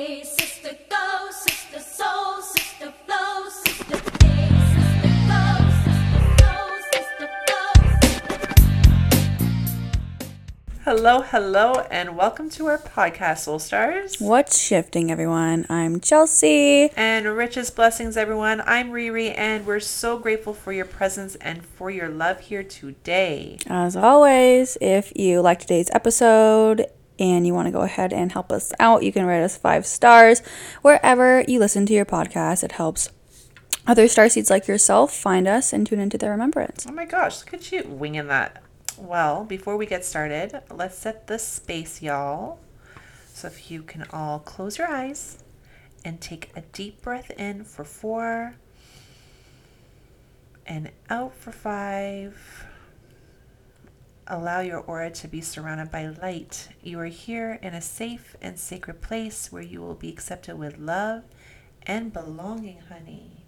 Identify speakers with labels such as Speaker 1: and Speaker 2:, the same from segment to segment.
Speaker 1: day, sister go, sister soul, sister flow, sister day, sister go, sister soul, sister flow.
Speaker 2: Hello, hello, and welcome to our podcast, Soul Stars.
Speaker 3: What's shifting, everyone? I'm Chelsea.
Speaker 2: And richest blessings, everyone. I'm Riri, and we're so grateful for your presence and for your love here today.
Speaker 3: As always, if you like today's episode and you want to go ahead and help us out, you can rate us five stars wherever you listen to your podcast. It helps other starseeds like yourself find us and tune into their remembrance.
Speaker 2: Oh my gosh, look at you winging that. Well, before we get started, let's set the space, y'all. So if you can all close your eyes and take a deep breath in for four and out for five. Allow your aura to be surrounded by light. You are here in a safe and sacred place where you will be accepted with love and belonging, honey.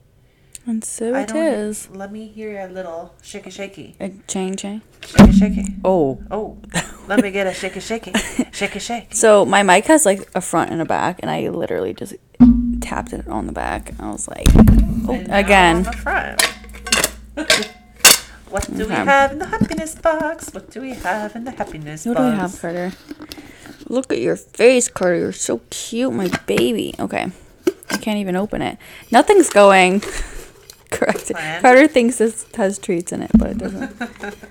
Speaker 3: And so
Speaker 2: I
Speaker 3: it.
Speaker 2: Let me hear a little shaky shaky.
Speaker 3: A chain chain.
Speaker 2: Shaky shaky.
Speaker 3: Oh.
Speaker 2: Oh, let me get a shaky shaky. Shaky shake.
Speaker 3: So my mic has like a front and a back, and I literally just tapped it on the back. I was like, oh,
Speaker 2: And now on
Speaker 3: again.
Speaker 2: the front. what do we have in the happiness box? What do we have in the happiness
Speaker 3: What
Speaker 2: box?
Speaker 3: do we have, Carter? Look at your face, Carter. You're so cute, my baby. Okay. I can't even open it. Nothing's going. Correct.
Speaker 2: Plan.
Speaker 3: Carter thinks this has treats in it, but it doesn't.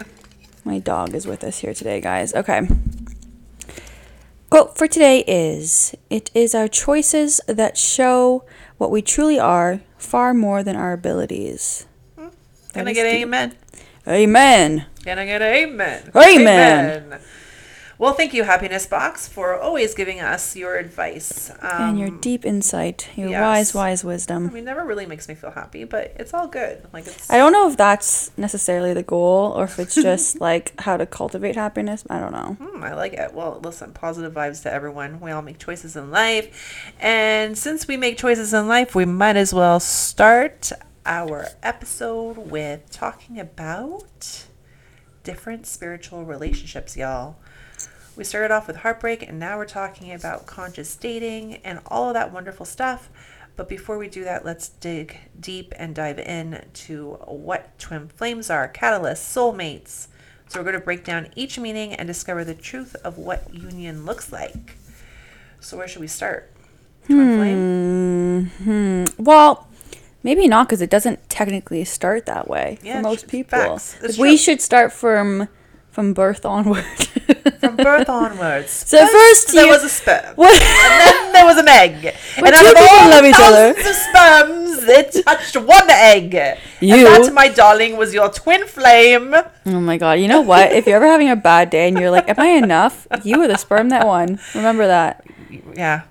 Speaker 3: my dog is with us here today, guys. Okay. Quote for today is It is our choices that show what we truly are far more than our abilities. Hmm.
Speaker 2: Can
Speaker 3: That
Speaker 2: I get an amen?
Speaker 3: Amen.
Speaker 2: Can I get an amen?
Speaker 3: Amen.
Speaker 2: Amen. Well, thank you, Happiness Box, for always giving us your advice. Um,
Speaker 3: and your deep insight, your
Speaker 2: yes.
Speaker 3: wise, wise
Speaker 2: I
Speaker 3: wisdom.
Speaker 2: mean, never really makes me feel happy, but it's all good. Like it's.
Speaker 3: I don't know if that's necessarily the goal or if it's just like how to cultivate happiness. I don't know.
Speaker 2: Hmm, I like it. Well, listen, positive vibes to everyone. We all make choices in life. And since we make choices in life, we might as well start our episode with talking about different spiritual relationships, y'all. We started off with heartbreak, and now we're talking about conscious dating and all of that wonderful stuff. But before we do that, let's dig deep and dive in to what twin flames are, catalysts, soulmates. So we're going to break down each meaning and discover the truth of what union looks like. So where should we start? Twin flame?
Speaker 3: Hmm. Well, maybe not because it doesn't technically start that way
Speaker 2: Yeah,
Speaker 3: for most people.
Speaker 2: facts. It's
Speaker 3: 'Cause we should start from from birth onward.
Speaker 2: From birth onwards.
Speaker 3: So first
Speaker 2: there
Speaker 3: you-
Speaker 2: was a sperm.
Speaker 3: what?
Speaker 2: And then there was an egg. and
Speaker 3: two
Speaker 2: out of all
Speaker 3: love each other.
Speaker 2: of sperms, it touched one egg.
Speaker 3: You.
Speaker 2: And that, my darling, was your twin flame.
Speaker 3: Oh my god! You know what? If you're ever having a bad day and you're like, "Am I enough?" You were the sperm that won. Remember that.
Speaker 2: Yeah.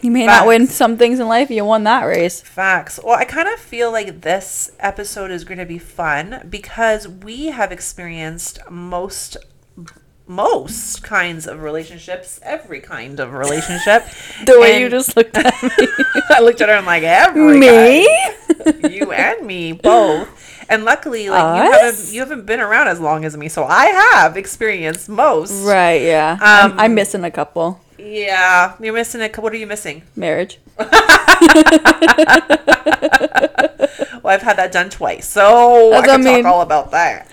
Speaker 3: You may not win some things in life. You won that race.
Speaker 2: Facts. Well, I kind of feel like this episode is going to be fun because we have experienced most most kinds of relationships, every kind of relationship.
Speaker 3: The way you just looked at me.
Speaker 2: I looked at her and like every
Speaker 3: Me?
Speaker 2: you and me both. And luckily, like you haven't you haven't been around as long as me, so I have experienced most.
Speaker 3: Right, yeah. I'm,
Speaker 2: Um,
Speaker 3: I'm missing a couple.
Speaker 2: Yeah, you're missing a. What are you missing?
Speaker 3: Marriage.
Speaker 2: Well, I've had that done twice, so
Speaker 3: That's
Speaker 2: I can
Speaker 3: I mean.
Speaker 2: talk all about that.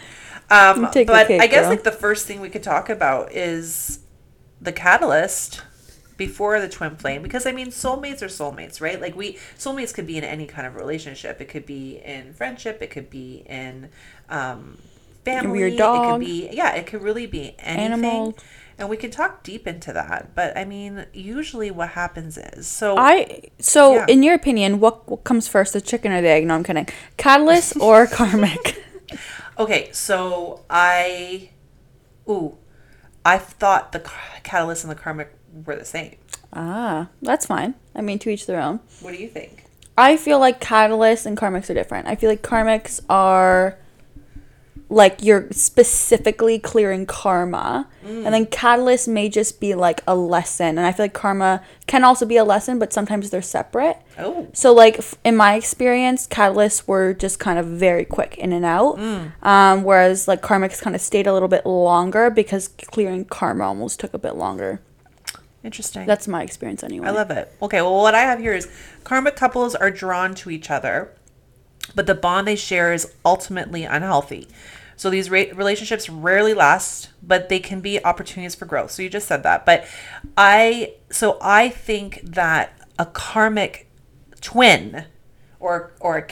Speaker 2: Um,
Speaker 3: You take the
Speaker 2: but
Speaker 3: cake,
Speaker 2: I guess
Speaker 3: girl.
Speaker 2: like the first thing we could talk about is the catalyst before the twin flame, because I mean, soulmates are soulmates, right? Like we soulmates could be in any kind of relationship. It could be in friendship. It could be in um, family.
Speaker 3: your
Speaker 2: It could be yeah. It could really be anything.
Speaker 3: Animal.
Speaker 2: And we can talk deep into that, but I mean, usually what happens is so
Speaker 3: I so
Speaker 2: Yeah.
Speaker 3: in your opinion, what, what comes first, the chicken or the egg? No, I'm kidding. Catalyst or karmic?
Speaker 2: Okay, so I, ooh, I thought the catalyst and the karmic were the same.
Speaker 3: ah, that's fine. I mean, to each their own.
Speaker 2: What do you think?
Speaker 3: I feel like catalysts and karmics are different. I feel like karmics are like you're specifically clearing karma, and then catalyst may just be like a lesson. And I feel like karma can also be a lesson, but sometimes they're separate.
Speaker 2: Oh,
Speaker 3: So, like f- in my experience, catalysts were just kind of very quick in and out, um, whereas like karmics kind of stayed a little bit longer because clearing karma almost took a bit longer.
Speaker 2: Interesting.
Speaker 3: That's my experience anyway.
Speaker 2: I love it. Okay, well, what I have here is karmic couples are drawn to each other, but the bond they share is ultimately unhealthy. So these ra- relationships rarely last, but they can be opportunities for growth. So you just said that, but I so I think that a karmic twin, or or a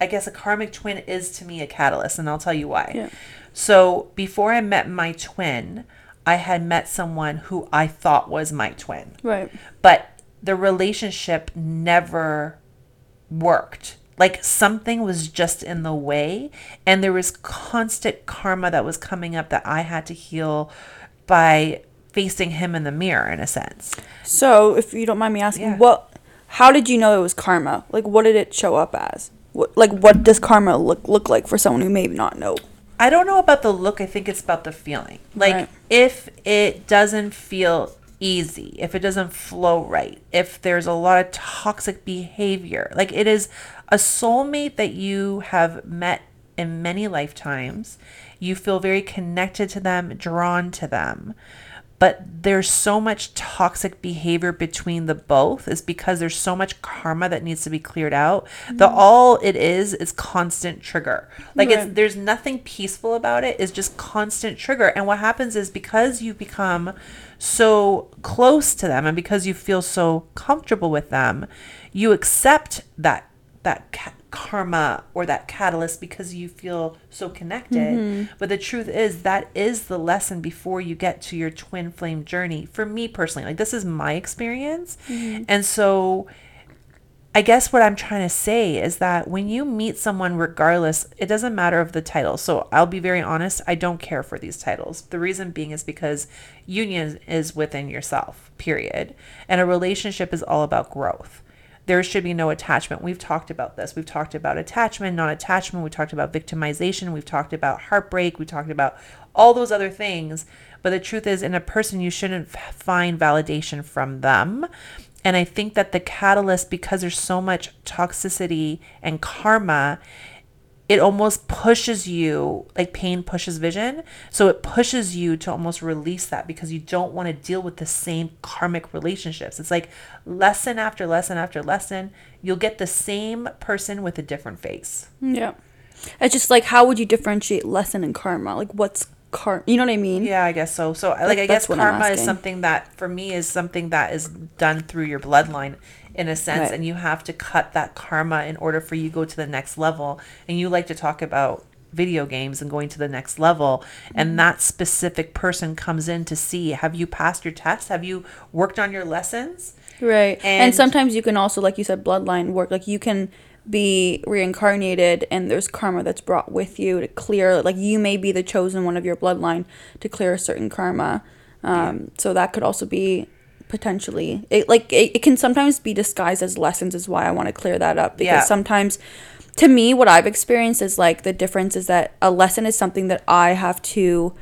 Speaker 2: I guess a karmic twin is to me a catalyst, and I'll tell you why.
Speaker 3: Yeah.
Speaker 2: So before I met my twin, I had met someone who I thought was my twin
Speaker 3: Right.
Speaker 2: but the relationship never worked. Like something was just in the way, and there was constant karma that was coming up that I had to heal by facing him in the mirror, in a sense.
Speaker 3: So, if you don't mind me asking,
Speaker 2: Yeah.
Speaker 3: what, how did you know it was karma? Like, what did it show up as? What, like, what does karma look look like for someone who may not know?
Speaker 2: I don't know about the look, I think it's about the feeling. Like,
Speaker 3: Right.
Speaker 2: if it doesn't feel easy, if it doesn't flow right, if there's a lot of toxic behavior, like it is a soulmate that you have met in many lifetimes, you feel very connected to them, drawn to them. But there's so much toxic behavior between the both is because there's so much karma that needs to be cleared out. The mm-hmm. all it is is constant trigger. Like it's there's nothing peaceful about it. It's just constant trigger. And what happens is because you become so close to them and because you feel so comfortable with them, you accept that that ca- karma or that catalyst because you feel so connected. Mm-hmm. But the truth is that is the lesson before you get to your twin flame journey. For me personally, like this is my experience. Mm-hmm. And so I guess what I'm trying to say is that when you meet someone, regardless, it doesn't matter of the title. So I'll be very honest, I don't care for these titles. The reason being is because union is within yourself, period. And a relationship is all about growth. There should be no attachment. We've talked about this. We've talked about attachment, non attachment. We talked about victimization. We've talked about heartbreak. We talked about all those other things. But the truth is, in a person, you shouldn't find validation from them. And I think that the catalyst, because there's so much toxicity and karma, it almost pushes you, like pain pushes vision. So it pushes you to almost release that because you don't want to deal with the same karmic relationships. It's like lesson after lesson after lesson, you'll get the same person with a different face.
Speaker 3: Yeah. It's just like, how would you differentiate lesson and karma? Like, what's karma? You know what I mean?
Speaker 2: Yeah, I guess so. So, I like, I guess karma is something that, for me, is something that is done through your bloodline, in a sense,
Speaker 3: Right.
Speaker 2: and you have to cut that karma in order for you to go to the next level. And you like to talk about video games and going to the next level,
Speaker 3: Mm-hmm.
Speaker 2: and that specific person comes in to see: Have you passed your test? Have you worked on your lessons?
Speaker 3: Right. And,
Speaker 2: And-
Speaker 3: sometimes you can also, like you said, bloodline work. Like you can be reincarnated and there's karma that's brought with you to clear, like you may be the chosen one of your bloodline to clear a certain karma. Um, So that could also be potentially, it, like it, it can sometimes be disguised as lessons, is why I want to clear that up. Because
Speaker 2: Yeah.
Speaker 3: sometimes, to me, what I've experienced is like the difference is that a lesson is something that I have to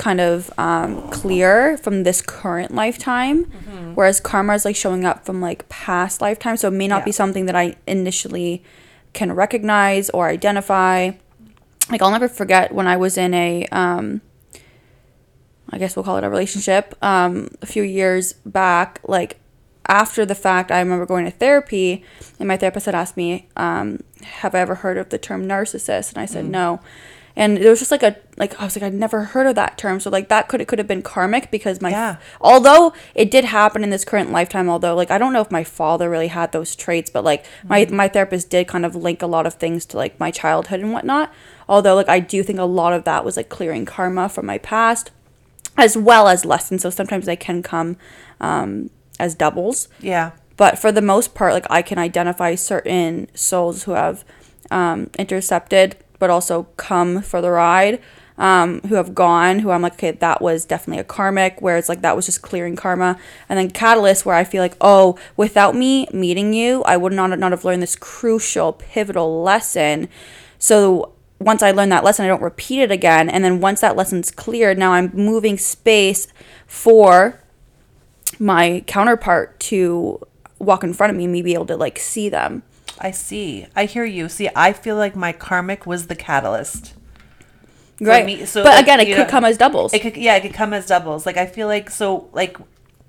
Speaker 3: kind of um, clear from this current lifetime,
Speaker 2: Mm-hmm.
Speaker 3: whereas karma is like showing up from like past lifetimes. So it may not be something that I initially can recognize or identify. Like I'll never forget when I was in a, um, I guess we'll call it a relationship, um, a few years back. Like after the fact, I remember going to therapy, and my therapist had asked me, um, "Have I ever heard of the term narcissist?" And I said no. And it was just like a like I was like I'd never heard of that term. So like that could it could have been karmic because my
Speaker 2: Yeah.
Speaker 3: although it did happen in this current lifetime. Although like I don't know if my father really had those traits, but like my my therapist did kind of link a lot of things to like my childhood and whatnot. Although like I do think a lot of that was like clearing karma from my past as well as lessons. So sometimes they can come um, as doubles.
Speaker 2: Yeah.
Speaker 3: But for the most part, like I can identify certain souls who have um, intercepted, but also come for the ride, um, who have gone, who I'm like, okay, that was definitely a karmic, where it's like that was just clearing karma. And then catalyst, where I feel like, oh, without me meeting you, I would not not have learned this crucial, pivotal lesson. So once I learn that lesson, I don't repeat it again. And then once that lesson's cleared, now I'm moving space for my counterpart to walk in front of me and me be able to like see them.
Speaker 2: I see. I hear you. See, I feel like my karmic was the catalyst.
Speaker 3: Right.
Speaker 2: me- so,
Speaker 3: but
Speaker 2: like,
Speaker 3: again, it could
Speaker 2: know,
Speaker 3: come as doubles.
Speaker 2: It could, yeah, it could come as doubles. Like I feel like so, like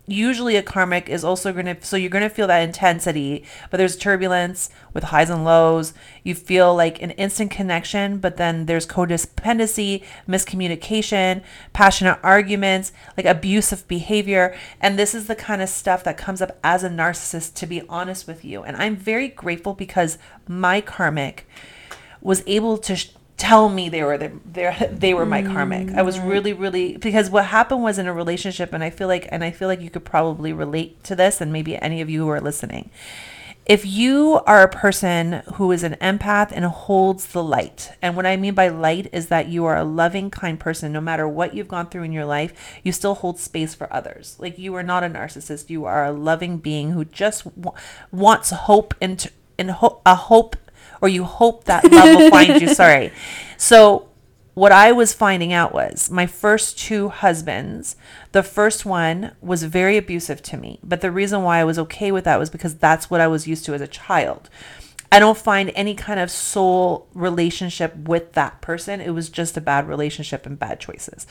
Speaker 2: usually a karmic is also going to so you're going to feel that intensity but there's turbulence with highs and lows. You feel like an instant connection but then there's codependency miscommunication passionate arguments like abusive behavior. And this is the kind of stuff that comes up as a narcissist to be honest with you. And i'm very grateful because my karmic was able to sh- tell me they were the, they they were my karmic. I was mm. really really because what happened was in a relationship and I feel like and I feel like you could probably relate to this and maybe any of you who are listening. If you are a person who is an empath and holds the light, and what I mean by light is that you are a loving, kind person, no matter what you've gone through in your life, you still hold space for others. Like you are not a narcissist, you are a loving being who just w- wants hope and, and ho- a hope or you hope that love will find you. Sorry. So, what I was finding out was my first two husbands, the first one was very abusive to me. But the reason why I was okay with that was because that's what I was used to as a child. I don't find any kind of soul relationship with that person. It was just a bad relationship and bad choices.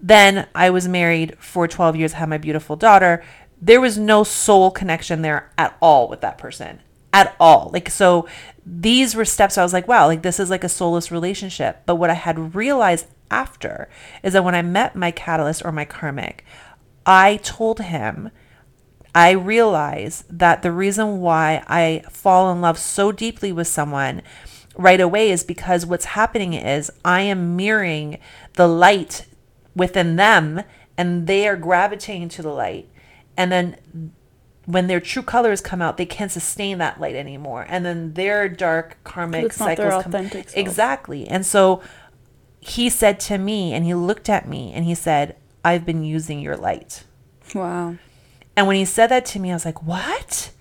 Speaker 2: Then I was married for 12 years, had my beautiful daughter. There was no soul connection there at all with that person at all. Like, so these were steps I was like, wow, like this is like a soulless relationship. But what I had realized after is that when I met my catalyst or my karmic, I told him, I realized that the reason why I fall in love so deeply with someone right away is because what's happening is I am mirroring the light within them and they are gravitating to the light. And then when their true colors come out, they can't sustain that light anymore, and then their dark karmic
Speaker 3: It's not their
Speaker 2: cycles come
Speaker 3: authentic self.
Speaker 2: exactly. And so he said to me, and he looked at me, and he said, "I've been using your light."
Speaker 3: Wow.
Speaker 2: And when he said that to me, I was like, "What?"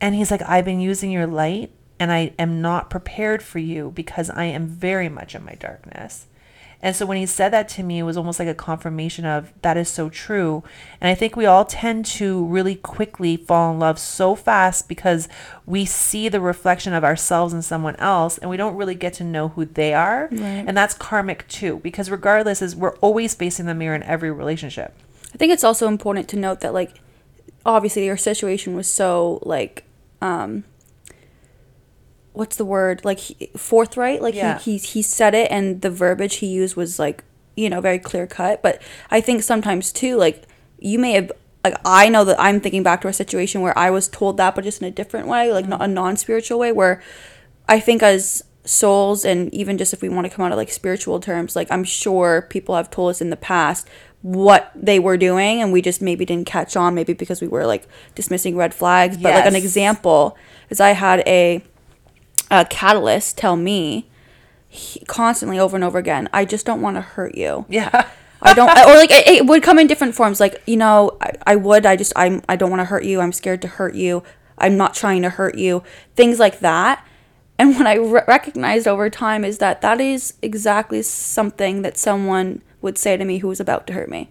Speaker 2: And he's like, "I've been using your light, and I am not prepared for you because I am very much in my darkness." And so when he said that to me, it was almost like a confirmation of that is so true. And I think we all tend to really quickly fall in love so fast because we see the reflection of ourselves in someone else and we don't really get to know who they are.
Speaker 3: Right.
Speaker 2: And that's karmic too, because regardless is we're always facing the mirror in every relationship.
Speaker 3: I think it's also important to note that like obviously your situation was so like um what's the word? Like he, forthright like
Speaker 2: Yeah.
Speaker 3: he, he he said it and the verbiage he used was like you know very clear cut. But I think sometimes too like you may have like I know that I'm thinking back to a situation where I was told that but just in a different way like not a mm-hmm. non-spiritual way where I think as souls and even just if we want to come out of like spiritual terms like I'm sure people have told us in the past what they were doing and we just maybe didn't catch on maybe because we were like dismissing red flags. But like an example is I had a a catalyst tell me he, constantly over and over again I just don't want to hurt you
Speaker 2: Yeah.
Speaker 3: I don't, or like it, it would come in different forms. Like you know, I, I would. I just I'm I don't want to hurt you. I'm scared to hurt you. I'm not trying to hurt you. Things like that. And what I re- recognized over time is that that is exactly something that someone would say to me who was about to hurt me.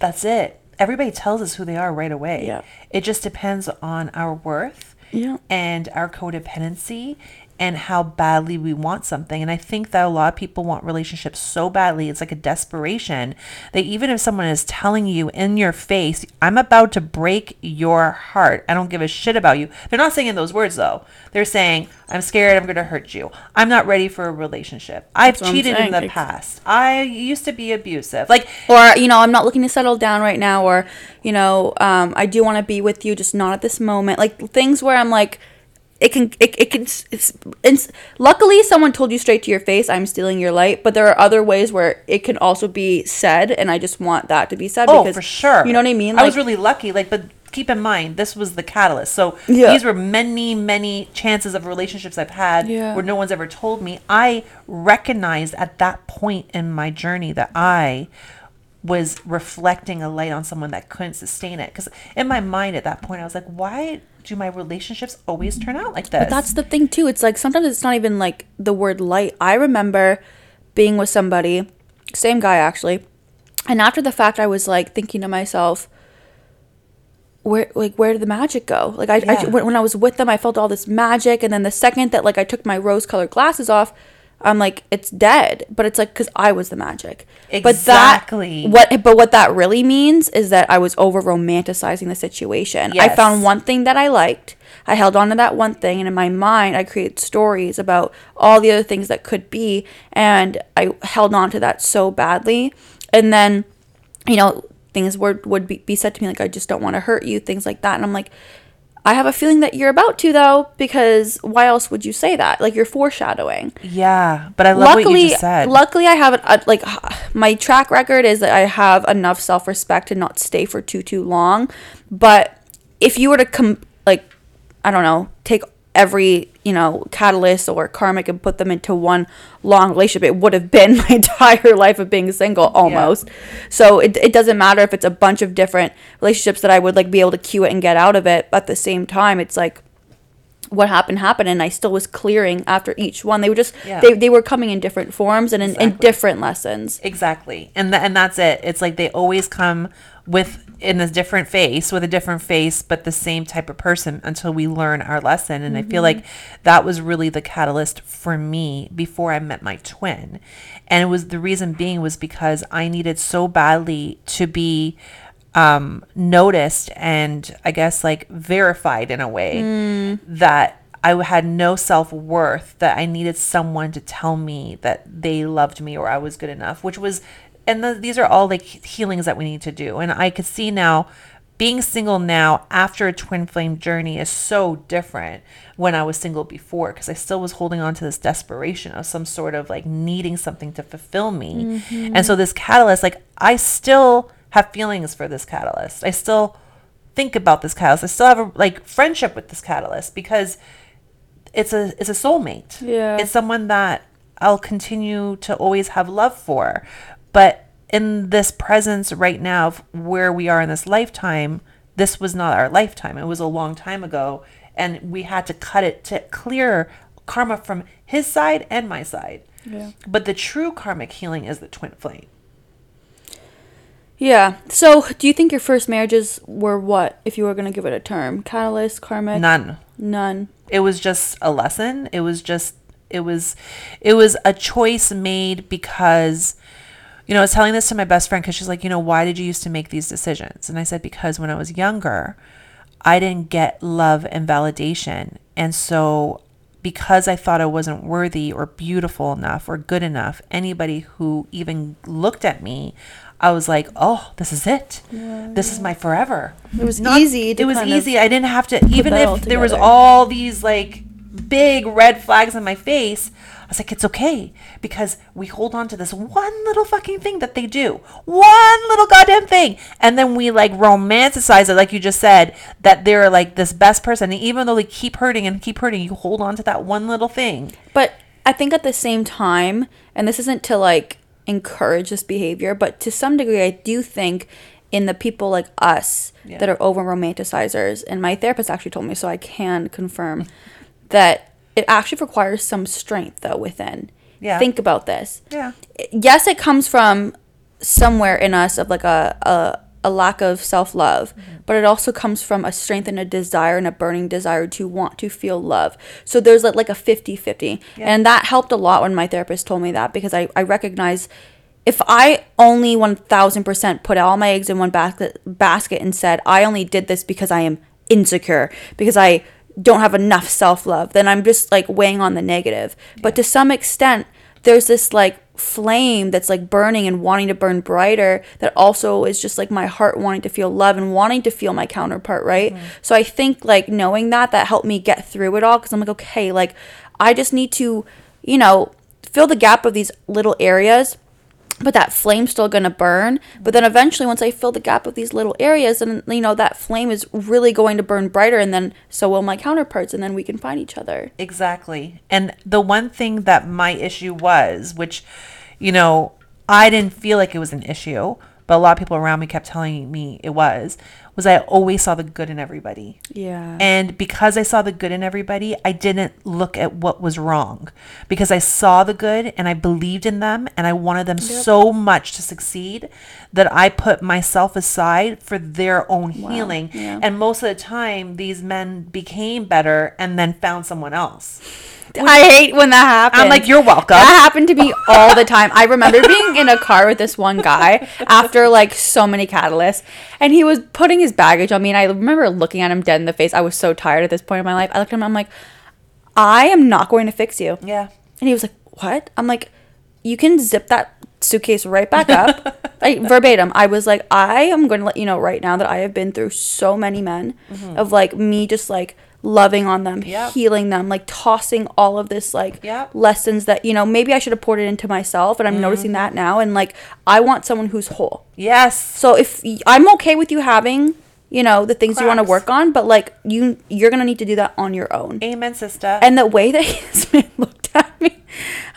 Speaker 2: That's it. Everybody tells us who they are right away.
Speaker 3: Yeah.
Speaker 2: It just depends on our worth
Speaker 3: Yeah.
Speaker 2: and our codependency and how badly we want something. And I think that a lot of people want relationships so badly, it's like a desperation that even if someone is telling you in your face, I'm about to break your heart, I don't give a shit about you. They're not saying those words though. They're saying, I'm scared, I'm going to hurt you. I'm not ready for a relationship. I've cheated in the past. I used to be abusive. Like,
Speaker 3: or you know i'm not looking to settle down right now or you know um, i do want to be with you just not at this moment like things where i'm like it can it, it can it's, it's luckily someone told you straight to your face i'm stealing your light but there are other ways where it can also be said and i just want that to be said
Speaker 2: Oh,
Speaker 3: because
Speaker 2: for sure.
Speaker 3: you know what i mean
Speaker 2: I was really lucky. Like, but keep in mind, this was the catalyst. So
Speaker 3: Yeah.
Speaker 2: these were many, many chances of relationships I've had
Speaker 3: Yeah.
Speaker 2: where no one's ever told me. I recognized at that point in my journey that I was reflecting a light on someone that couldn't sustain it. Because in my mind at that point, I was like, why do my relationships always turn out like this?
Speaker 3: But that's the thing too. It's like sometimes it's not even like the word light. I remember being with somebody, same guy actually, and after the fact, I was like thinking to myself, where like where did the magic go? Like I, I
Speaker 2: Yeah.
Speaker 3: when, when I was with them, I felt all this magic, and then the second that like I took my rose colored glasses off, I'm like, it's dead. But it's like because I was the magic.
Speaker 2: Exactly.
Speaker 3: But that what but what that really means is that I was over romanticizing the situation.
Speaker 2: Yes.
Speaker 3: I found one thing that I liked. I held on to that one thing, and in my mind, I created stories about all the other things that could be, and I held on to that so badly. And then, you know, things would would be, be said to me like, "I just don't want to hurt you," things like that, and I'm like. I have a feeling that you're about to though, because why else would you say that? Like you're foreshadowing
Speaker 2: Yeah, but I love what you just said.
Speaker 3: luckily I have uh, like my track record is that I have enough self-respect to not stay for too too long. But if you were to come like I don't know, take every, you know, catalyst or karmic and put them into one long relationship, it would have been my entire life of being single almost. So it, it doesn't matter if it's a bunch of different relationships that I would like be able to cue it and get out of it. But at the same time, it's like what happened happened and I still was clearing after each one. They were just
Speaker 2: Yeah.
Speaker 3: they, they were coming in different forms and in, in different lessons.
Speaker 2: Exactly. And th- and that's it. It's like they always come with in a different face, with a different face, but the same type of person until we learn our lesson. And I feel like that was really the catalyst for me before I met my twin. And it was the reason being was because I needed so badly to be um, noticed and I guess like verified in a way that I had no self worth, that I needed someone to tell me that they loved me or I was good enough, which was, and the, these are all like healings that we need to do. And I could see now being single now after a twin flame journey is so different when I was single before because I still was holding on to this desperation of some sort of like needing something to fulfill me. Mm-hmm. And so this catalyst, like I still have feelings for this catalyst. I still think about this catalyst. I still have a like friendship with this catalyst because it's a it's a soulmate.
Speaker 3: Yeah.
Speaker 2: It's someone that I'll continue to always have love for. But in this presence right now of where we are in this lifetime, this was not our lifetime. It was a long time ago and we had to cut it to clear karma from his side and my side.
Speaker 3: Yeah.
Speaker 2: But the true karmic healing is the twin flame.
Speaker 3: Yeah. So do you think your first marriages were what, if you were gonna give it a term? Catalyst, karmic?
Speaker 2: None.
Speaker 3: None.
Speaker 2: it was just a lesson it was just it was it was a choice made because you know i was telling this to my best friend because she's like you know why did you used to make these decisions? And i said because when i was younger i didn't get love and validation. And so because i thought i wasn't worthy or beautiful enough or good enough anybody who even looked at me i was like oh this is it. This is my forever.
Speaker 3: It was
Speaker 2: not-
Speaker 3: easy to
Speaker 2: it was easy. I didn't have to even if there was all these like big red flags on my face. I was like, it's okay because we hold on to this one little fucking thing that they do, one little goddamn thing, and then we like romanticize it, like you just said, that they're like this best person. And even though they keep hurting and keep hurting, you hold on to that one little thing.
Speaker 3: But I think at the same time, and this isn't to like encourage this behavior, but to some degree, I do think in the people like us
Speaker 2: Yeah.
Speaker 3: that are over romanticizers, and my therapist actually told me, so I can confirm that it actually requires some strength though within.
Speaker 2: Yeah.
Speaker 3: Think about this.
Speaker 2: Yeah.
Speaker 3: Yes, it comes from somewhere in us of like a, a, a lack of self love, mm-hmm. but it also comes from a strength and a desire and a burning desire to want to feel love. So there's like, like a 50 50. And that helped a lot when my therapist told me that because I, I recognize if I only 1000% put all my eggs in one basket, basket and said, I only did this because I am insecure, because I don't have enough self love, then I'm just like weighing on the negative. But to some extent, there's this like flame that's like burning and wanting to burn brighter that also is just like my heart wanting to feel love and wanting to feel my counterpart right? So i think like knowing that that helped me get through it all because i'm like okay like i just need to you know fill the gap of these little areas but that flame's still gonna burn. But then eventually, once I fill the gap of these little areas, and you know that flame is really going to burn brighter, and then so will my counterparts, and then we can find each other.
Speaker 2: Exactly. And the one thing that my issue was, which, you know, I didn't feel like it was an issue, but a lot of people around me kept telling me it was, was I always saw the good in everybody.
Speaker 3: Yeah.
Speaker 2: And because I saw the good in everybody, I didn't look at what was wrong because I saw the good and I believed in them and I wanted them so much to succeed that I put myself aside for their own healing.
Speaker 3: yeah.
Speaker 2: And most of the time, these men became better and then found someone else.
Speaker 3: I hate when that happens.
Speaker 2: I'm like, you're welcome.
Speaker 3: That happened to me all the time. I remember being in a car with this one guy after like so many catalysts, and he was putting his baggage on me. And I remember looking at him dead in the face. I was so tired at this point in my life. I looked at him. I'm like, I am not going to fix you.
Speaker 2: Yeah.
Speaker 3: And he was like, "What?" I'm like, "You can zip that suitcase right back up." like verbatim, I was like, "I am going to let you know right now that I have been through so many men mm-hmm. of like me just like loving on them.
Speaker 2: Yep.
Speaker 3: healing them, like tossing all of this like
Speaker 2: Yep.
Speaker 3: lessons that you know maybe I should have poured it into myself, and I'm noticing
Speaker 2: Mm-hmm.
Speaker 3: that now. And like, I want someone who's whole.
Speaker 2: Yes.
Speaker 3: So if y- I'm okay with you having, you know, the things you want to work on, but like you, you're gonna need to do that on your own.
Speaker 2: Amen, sister.
Speaker 3: And the way that this man looked at me,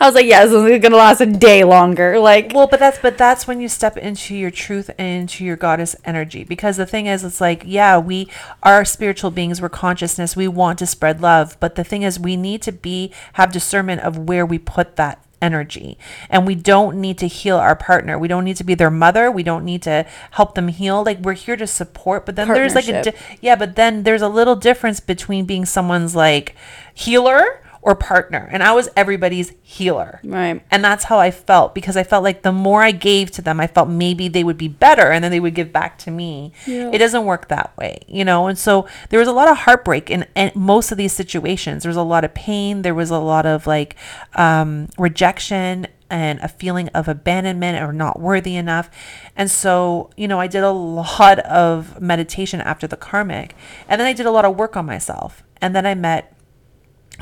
Speaker 3: I was like, yeah, this is gonna last a day longer. Like,
Speaker 2: Well, but that's but that's when you step into your truth and into your goddess energy. Because the thing is, it's like, yeah, we are spiritual beings. We're consciousness. We want to spread love. But the thing is, we need to be have discernment of where we put that energy and we don't need to heal our partner we don't need to be their mother we don't need to help them heal like we're here to support but then there's like a di- yeah but then there's a little difference between being someone's like healer or partner and i was everybody's healer
Speaker 3: Right.
Speaker 2: and that's how I felt because I felt like the more I gave to them, I felt maybe they would be better and then they would give back to me.
Speaker 3: Yeah.
Speaker 2: It doesn't work that way, you know? And so there was a lot of heartbreak in, in most of these situations. There was a lot of pain. There was a lot of like um, rejection and a feeling of abandonment or not worthy enough. And so, you know, I did a lot of meditation after the karmic. And then I did a lot of work on myself. And then I met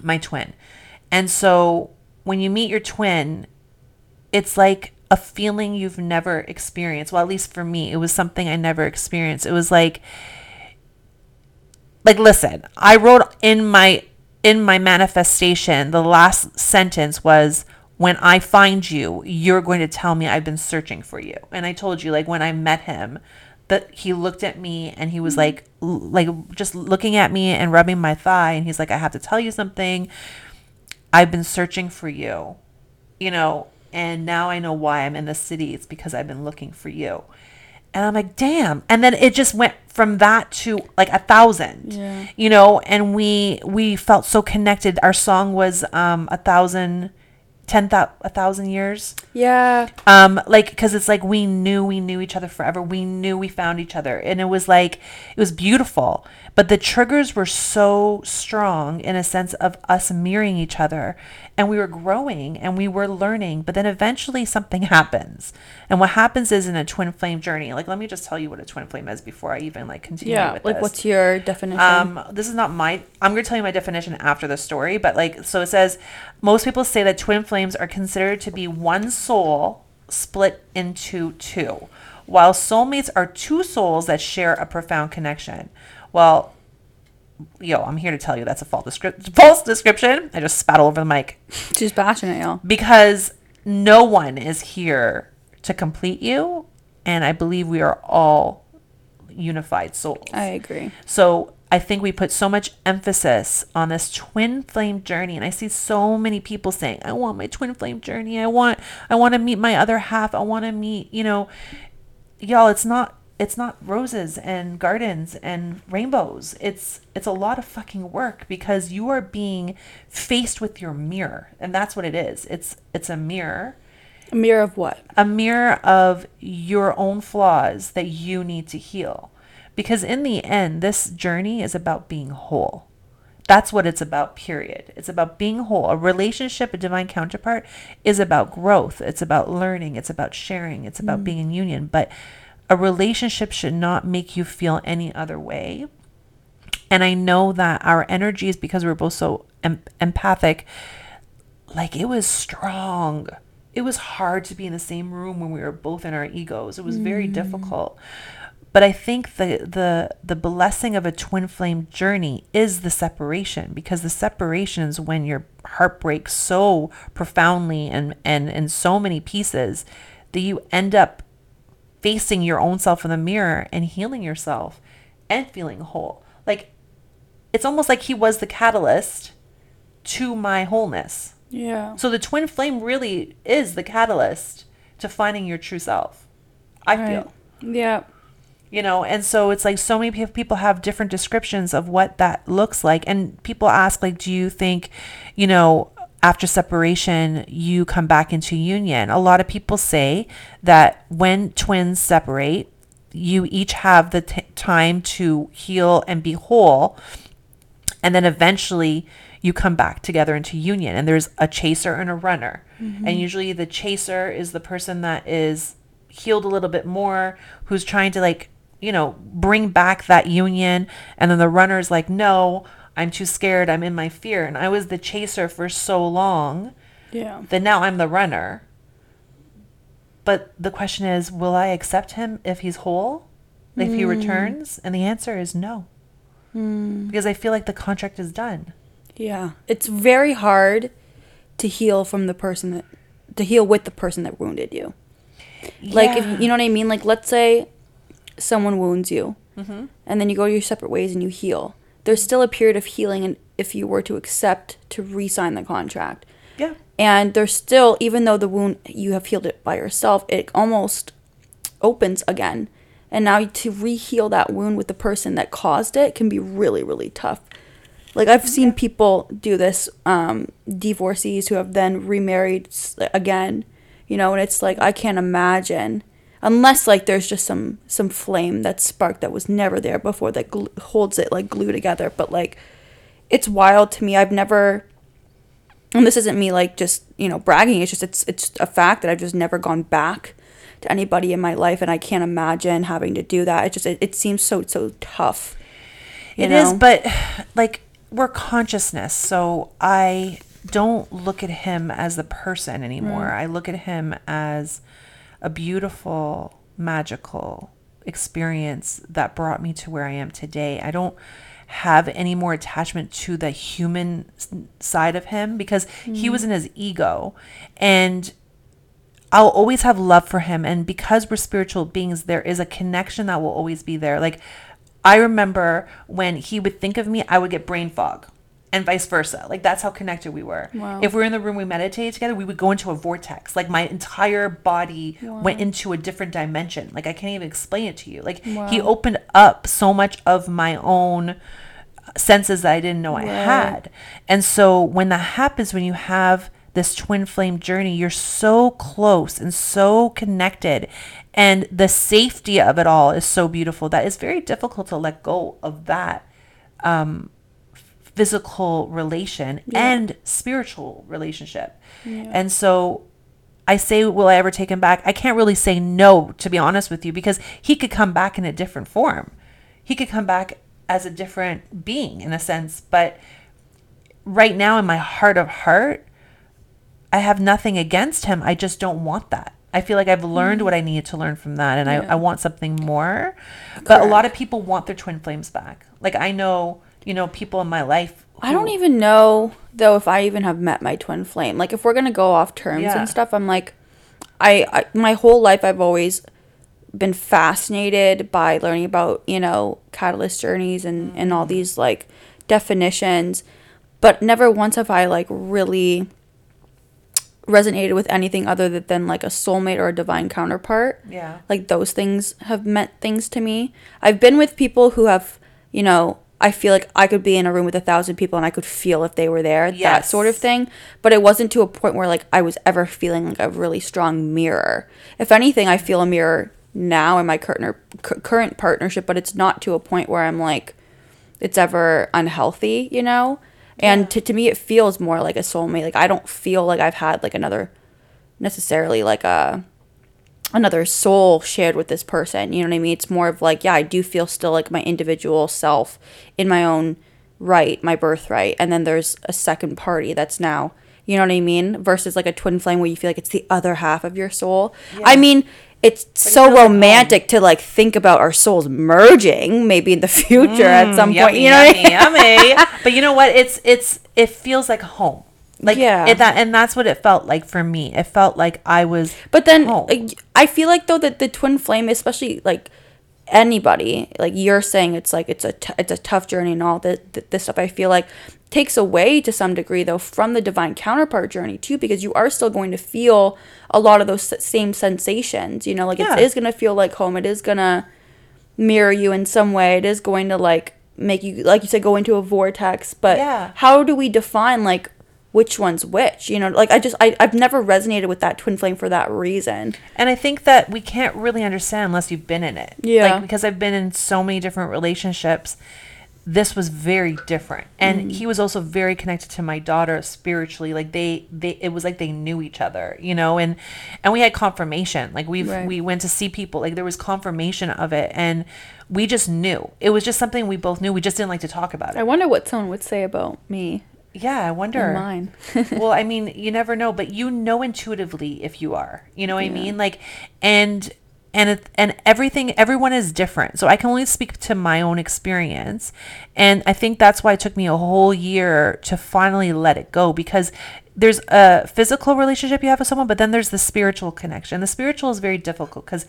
Speaker 2: my twin. And so when you meet your twin, it's like a feeling you've never experienced. Well, at least for me, it was something I never experienced. It was like like listen, I wrote in my in my manifestation, the last sentence was when I find you, you're going to tell me I've been searching for you. And I told you like when I met him that he looked at me and he was like l- like just looking at me and rubbing my thigh and he's like I have to tell you something. I've been searching for you, you know, and now I know why I'm in the city. It's because I've been looking for you. And I'm like, damn. And then it just went from that to like a thousand,
Speaker 3: Yeah.
Speaker 2: you know, and we, we felt so connected. Our song was, um, a thousand, ten thou, a thousand years.
Speaker 3: yeah,
Speaker 2: Um, like, cause it's like, we knew we knew each other forever. We knew we found each other and it was like, it was beautiful, but the triggers were so strong in a sense of us mirroring each other and we were growing and we were learning, but then eventually something happens. And what happens is in a twin flame journey, like, let me just tell you what a twin flame is before I even like continue
Speaker 3: yeah.
Speaker 2: with
Speaker 3: Like,
Speaker 2: this.
Speaker 3: what's your definition?
Speaker 2: Um, this is not my. I'm going to tell you my definition after the story, but like, so it says, most people say that twin flames are considered to be one soul split into two, while soulmates are two souls that share a profound connection. Well, yo, I'm here to tell you that's a false, descrip- false description. I just spat all over the mic
Speaker 3: She's passionate, y'all.
Speaker 2: because no one is here to complete you, and I believe we are all unified souls.
Speaker 3: I agree.
Speaker 2: So I think we put so much emphasis on this twin flame journey and I see so many people saying, I want my twin flame journey. I want I want to meet my other half. I want to meet, you know, y'all, it's not it's not roses and gardens and rainbows. It's it's a lot of fucking work because you are being faced with your mirror. And that's what it is. It's it's a mirror
Speaker 3: A mirror of what?
Speaker 2: a mirror of your own flaws that you need to heal. Because in the end, this journey is about being whole. That's what it's about, period. It's about being whole. A relationship, a divine counterpart, is about growth. It's about learning. It's about sharing. It's about mm. being in union. But a relationship should not make you feel any other way. And I know that our energies, because we're both so em- empathic, like it was strong. It was hard to be in the same room when we were both in our egos. It was very mm-hmm. difficult. But I think the the the blessing of a twin flame journey is the separation because the separation is when your heart breaks so profoundly and and in so many pieces that you end up facing your own self in the mirror and healing yourself and feeling whole. Like it's almost like he was the catalyst to my wholeness.
Speaker 3: Yeah.
Speaker 2: So the twin flame really is the catalyst to finding your true self. I feel.
Speaker 3: Yeah.
Speaker 2: you know and so it's like so many people have different descriptions of what that looks like and people ask like do you think you know after separation you come back into union. A lot of people say that when twins separate you each have the t- time to heal and be whole and then eventually you come back together into union and there's a chaser and a runner. Mm-hmm. And usually the chaser is the person that is healed a little bit more who's trying to like you know bring back that union and then the runner is like no i'm too scared i'm in my fear and i was the chaser for so long
Speaker 3: Yeah.
Speaker 2: that now i'm the runner but the question is will i accept him if he's whole if he returns and the answer is no because i feel like the contract is done
Speaker 3: Yeah. It's very hard to heal from the person that to heal with the person that wounded you. Like if you know what I mean? Like let's say someone wounds you
Speaker 2: Mm-hmm.
Speaker 3: and then you go your separate ways and you heal. There's still a period of healing and if you were to accept to re-sign the contract.
Speaker 2: yeah
Speaker 3: And there's still even though the wound you have healed it by yourself, it almost opens again. And now to re-heal that wound with the person that caused it can be really really tough. Like I've seen people do this, um, divorcees who have then remarried again, you know, and it's like I can't imagine, unless like there's just some some flame that sparked that was never there before that gl- holds it like glue together. But like, it's wild to me. I've never, and this isn't me like just you know bragging. It's just it's it's a fact that I've just never gone back to anybody in my life, and I can't imagine having to do that. It just it, it seems so so tough.
Speaker 2: It is,
Speaker 3: know?
Speaker 2: but like we're consciousness, so I don't look at him as the person anymore. Mm. I look at him as a beautiful, magical experience that brought me to where I am today. I don't have any more attachment to the human side of him because he was mm. in his ego and I'll always have love for him. And because we're spiritual beings, there is a connection that will always be there. Like, I remember when he would think of me, I would get brain fog and vice versa. Like, that's how connected we were.
Speaker 3: Wow.
Speaker 2: If we were in the room, we meditated together, we would go into a vortex. Like, my entire body went into a different dimension. Like, I can't even explain it to you. Like, he opened up so much of my own senses that I didn't know I had. And so when that happens, when you have this twin flame journey, you're so close and so connected. And the safety of it all is so beautiful that it's very difficult to let go of that um, physical relation and spiritual relationship. And so I say, will I ever take him back? I can't really say no, to be honest with you, because he could come back in a different form. He could come back as a different being in a sense. But right now, in my heart of heart, I have nothing against him. I just don't want that. I feel like I've learned mm. what I needed to learn from that, and I, I want something more. But a lot of people want their twin flames back. Like I know, you know, people in my life.
Speaker 3: I don't even know though if I even have met my twin flame. Like if we're gonna go off terms
Speaker 2: Yeah.
Speaker 3: and stuff, I'm like, I, I my whole life I've always been fascinated by learning about you know catalyst journeys and and all mm-hmm. these like definitions, but never once have I like really resonated with anything other than like a soulmate or a divine counterpart
Speaker 2: Yeah.
Speaker 3: like those things have meant things to me i've been with people who have you know i feel like i could be in a room with a thousand people and i could feel if they were there that sort of thing. But it wasn't to a point where like i was ever feeling like a really strong mirror. If anything i feel a mirror now in my current er, current partnership but it's not to a point where i'm like it's ever unhealthy you know? And to, to me it feels more like a soulmate. Like i don't feel like i've had like another necessarily like a another soul shared with this person. You know what I mean? It's more of like, yeah, I do feel still like my individual self in my own right, my birthright. And then there's a second party that's now, you know what I mean? Versus like a twin flame where you feel like it's the other half of your soul. I mean, it's so
Speaker 2: feels like
Speaker 3: romantic to like think about our souls merging maybe in the future at mm, some point. You know what I mean?
Speaker 2: yummy, yummy. But you know what? It's it's it feels like home. Like
Speaker 3: Yeah.
Speaker 2: it, that, and that's what it felt like for me. It felt like I was.
Speaker 3: But then
Speaker 2: home.
Speaker 3: I feel like though that the twin flame, especially like anybody, like you're saying, it's like it's a t- it's a tough journey and all the, the this stuff. I feel like takes away to some degree though from the divine counterpart journey too, because you are still going to feel a lot of those same sensations. You know, like
Speaker 2: Yeah.
Speaker 3: it is gonna feel like home. It is gonna mirror you in some way. It is going to like make you like you said go into a vortex. But
Speaker 2: Yeah.
Speaker 3: how do we define like which one's which? You know, like I just I, I've never resonated with that twin flame for that reason.
Speaker 2: And I think that we can't really understand unless you've been in it.
Speaker 3: Yeah.
Speaker 2: Like because I've been in so many different relationships, this was very different. And
Speaker 3: Mm-hmm.
Speaker 2: he was also very connected to my daughter spiritually. Like they they it was like they knew each other, you know, and and we had confirmation. Like we've
Speaker 3: Right.
Speaker 2: we went to see people. Like there was confirmation of it and we just knew. It was just something we both knew. We just didn't like to talk about it I
Speaker 3: wonder what someone would say about me
Speaker 2: Yeah, I wonder.
Speaker 3: mine.
Speaker 2: well, I mean, you never know, but you know intuitively if you are. You know what I mean? Like, and and it, and everything, everyone is different. So I can only speak to my own experience, and I think that's why it took me a whole year to finally let it go because there's a physical relationship you have with someone, but then there's the spiritual connection. The spiritual is very difficult because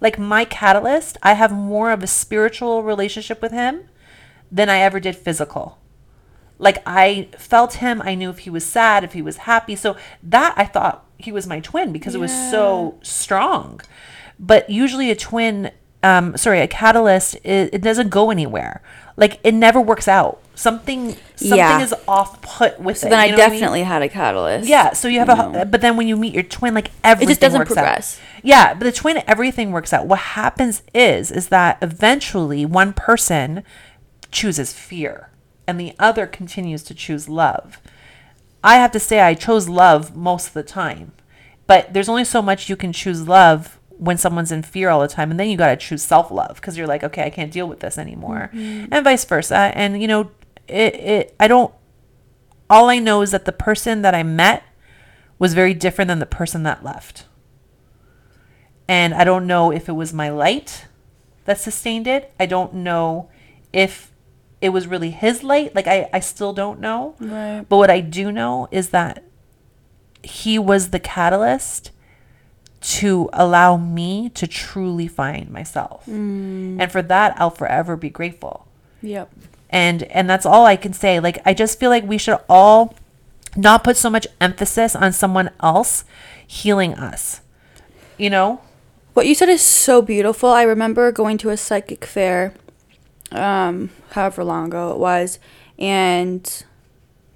Speaker 2: like my catalyst, I have more of a spiritual relationship with him than I ever did physical. Like I felt him, I knew if he was sad, if he was happy. So that I thought he was my twin because it was so strong. But usually a twin, um, sorry, a catalyst, it, it doesn't go anywhere. Like it never works out. Something, something
Speaker 3: Yeah.
Speaker 2: is off put with
Speaker 3: So
Speaker 2: it.
Speaker 3: then I
Speaker 2: you know mean?
Speaker 3: definitely had a catalyst.
Speaker 2: Yeah, so you have
Speaker 3: No.
Speaker 2: a, but then when you meet your twin, like everything it just
Speaker 3: doesn't
Speaker 2: works
Speaker 3: progress.
Speaker 2: out. Yeah, but the twin, everything works out. What happens is, is that eventually one person chooses fear, and the other continues to choose love. I have to say, I chose love most of the time, but there's only so much you can choose love when someone's in fear all the time, and then you got to choose self love because you're like, okay, I can't deal with this anymore, mm-hmm. and vice versa. And you know, it, it, I don't all I know is that the person that I met was very different than the person that left. And I don't know if it was my light that sustained it. I don't know if it was really his light. Like, I, I still don't know.
Speaker 3: Right.
Speaker 2: But what I do know is that he was the catalyst to allow me to truly find myself. Mm. And for that, I'll forever be grateful
Speaker 3: Yep.
Speaker 2: and and that's all I can say. Like I just feel like we should all not put so much emphasis on someone else healing us. You know?
Speaker 3: What you said is so beautiful. I remember going to a psychic fair, um, however long ago it was, and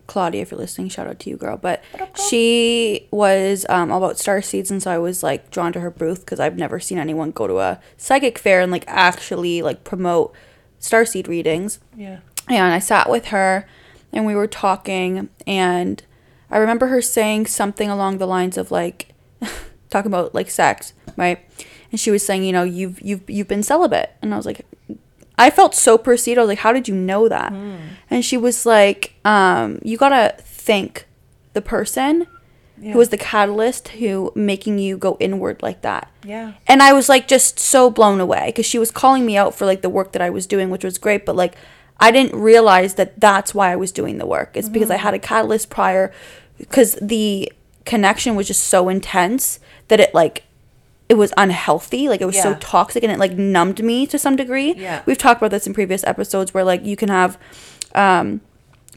Speaker 3: Claudia, if you're listening, shout out to you, girl. But she was um, all about star seeds, and so I was like drawn to her booth because I've never seen anyone go to a psychic fair and like actually like promote star seed readings
Speaker 2: Yeah.
Speaker 3: and I sat with her and we were talking and I remember her saying something along the lines of like talking about like sex, right? And she was saying, you know, you've you've you've been celibate. And I was like I felt so perceived. I was like, how did you know that? And she was like, um, you got to thank the person who was the catalyst who making you go inward like that.
Speaker 2: Yeah.
Speaker 3: And I was like just so blown away because she was calling me out for like the work that I was doing, which was great. But like, I didn't realize that that's why I was doing the work. It's because I had a catalyst prior, because the connection was just so intense that it like, it was unhealthy. Like it was so toxic and it like numbed me to some degree.
Speaker 2: Yeah.
Speaker 3: We've talked about this in previous episodes where like you can have, um,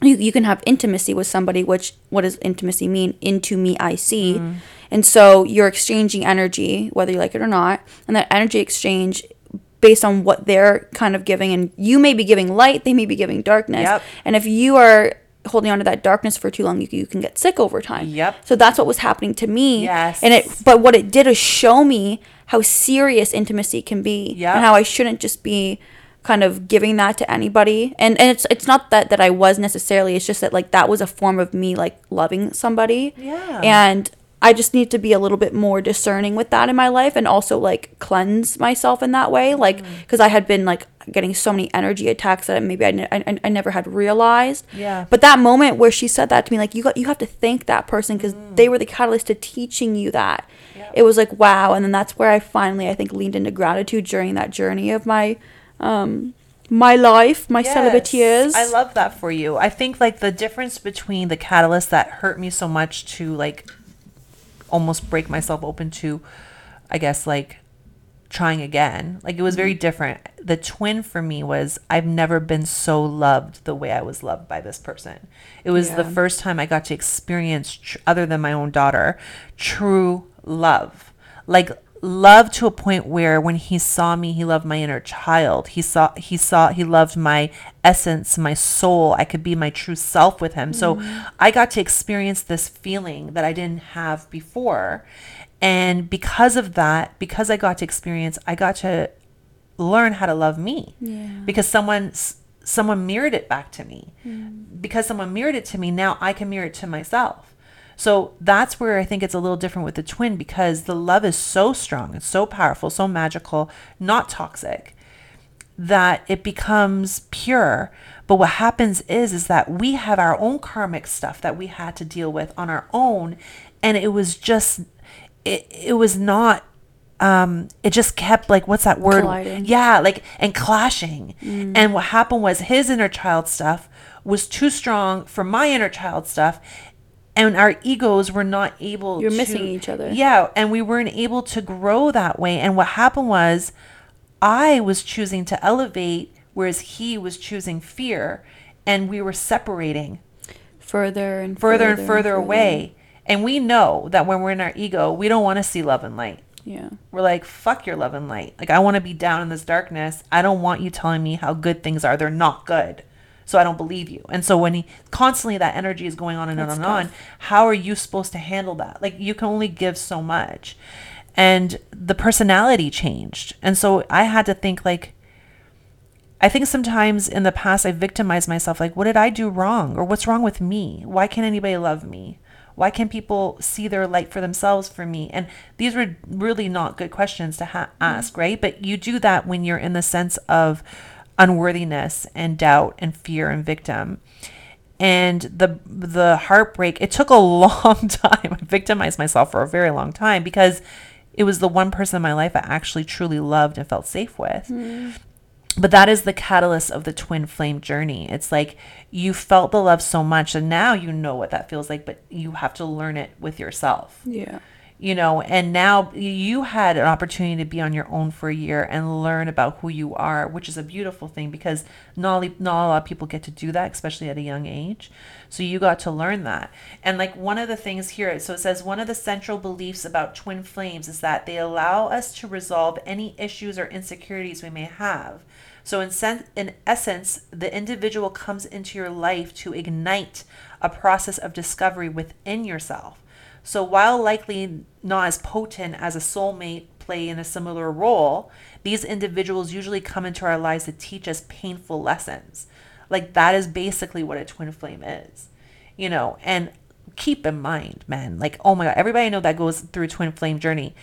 Speaker 3: you, you can have intimacy with somebody which what does intimacy mean into me i see and so you're exchanging energy whether you like it or not and that energy exchange based on what they're kind of giving and you may be giving light they may be giving darkness
Speaker 2: Yep.
Speaker 3: and if you are holding on to that darkness for too long you, you can get sick over time
Speaker 2: Yep.
Speaker 3: so that's what was happening to me
Speaker 2: Yes.
Speaker 3: and it but what it did is show me how serious intimacy can be
Speaker 2: Yep.
Speaker 3: and how i shouldn't just be kind of giving that to anybody and and it's it's not that that I was necessarily it's just that like that was a form of me like loving somebody
Speaker 2: Yeah.
Speaker 3: and I just need to be a little bit more discerning with that in my life and also like cleanse myself in that way like
Speaker 2: Mm.
Speaker 3: because I had been like getting so many energy attacks that maybe I, ne- I, I never had realized
Speaker 2: Yeah.
Speaker 3: but that moment where she said that to me like you got you have to thank that person because
Speaker 2: Mm.
Speaker 3: they were the catalyst to teaching you that it was like wow and then that's where I finally I think leaned into gratitude during that journey of my um my life my celibate years
Speaker 2: I love that for you. I think like the difference between the catalyst that hurt me so much to like almost break myself open to, I guess like trying again. Like it was
Speaker 3: Mm-hmm.
Speaker 2: very different. The twin for me was I've never been so loved the way I was loved by this person. It was the first time I got to experience, tr- other than my own daughter, true love. Like loved to a point where when he saw me he loved my inner child. He saw he saw he loved my essence my soul. I could be my true self with him. So mm-hmm. i got to experience this feeling that i didn't have before. And because of that because i got to experience i got to learn how to love me. Yeah. because someone someone mirrored it back to me. Mm. Because someone mirrored it to me now i can mirror it to myself so that's where i think it's a little different with the twin because the love is so strong it's so powerful so magical not toxic that it becomes pure. But what happens is is that we have our own karmic stuff that we had to deal with on our own and it was just it, it was not um it just kept like what's that word?
Speaker 3: Colliding.
Speaker 2: yeah like and clashing. And what happened was his inner child stuff was too strong for my inner child stuff and our egos were not able
Speaker 3: You're
Speaker 2: to-
Speaker 3: missing each other.
Speaker 2: yeah and we weren't able to grow that way and what happened was i was choosing to elevate whereas he was choosing fear and we were separating
Speaker 3: Further and
Speaker 2: further and further away and we know that when we're in our ego we don't want to see love and light
Speaker 3: Yeah.
Speaker 2: we're like, fuck your love and light. Like, I want to be down in this darkness. I don't want you telling me how good things are. They're not good. So I don't believe you. And so when he constantly that energy is going on and
Speaker 3: That's
Speaker 2: on and on, how are you supposed to handle that? Like, you can only give so much. And the personality changed. And so I had to think, like, I think sometimes in the past I victimized myself like what did I do wrong or what's wrong with me? Why can't anybody love me? Why can't people see their light for themselves for me? And these were really not good questions to ha- ask, mm-hmm. right? But you do that when you're in the sense of unworthiness and doubt and fear and victim. And the the heartbreak, it took a long time. I victimized myself for a very long time because it was the one person in my life I actually truly loved and felt safe with hmm. but that is the catalyst of the twin flame journey it's like you felt the love so much and now you know what that feels like but you have to learn it with yourself
Speaker 3: Yeah.
Speaker 2: You know and now you had an opportunity to be on your own for a year and learn about who you are which is a beautiful thing because not, not a lot of people get to do that especially at a young age. So you got to learn that. And like one of the things here so it says one of the central beliefs about twin flames is that they allow us to resolve any issues or insecurities we may have. So in sen- in essence the individual comes into your life to ignite a process of discovery within yourself so while likely not as potent as a soulmate play in a similar role, these individuals usually come into our lives to teach us painful lessons. Like that is basically what a twin flame is. You know, and keep in mind, man, like oh my god, everybody I know that goes through a twin flame journey.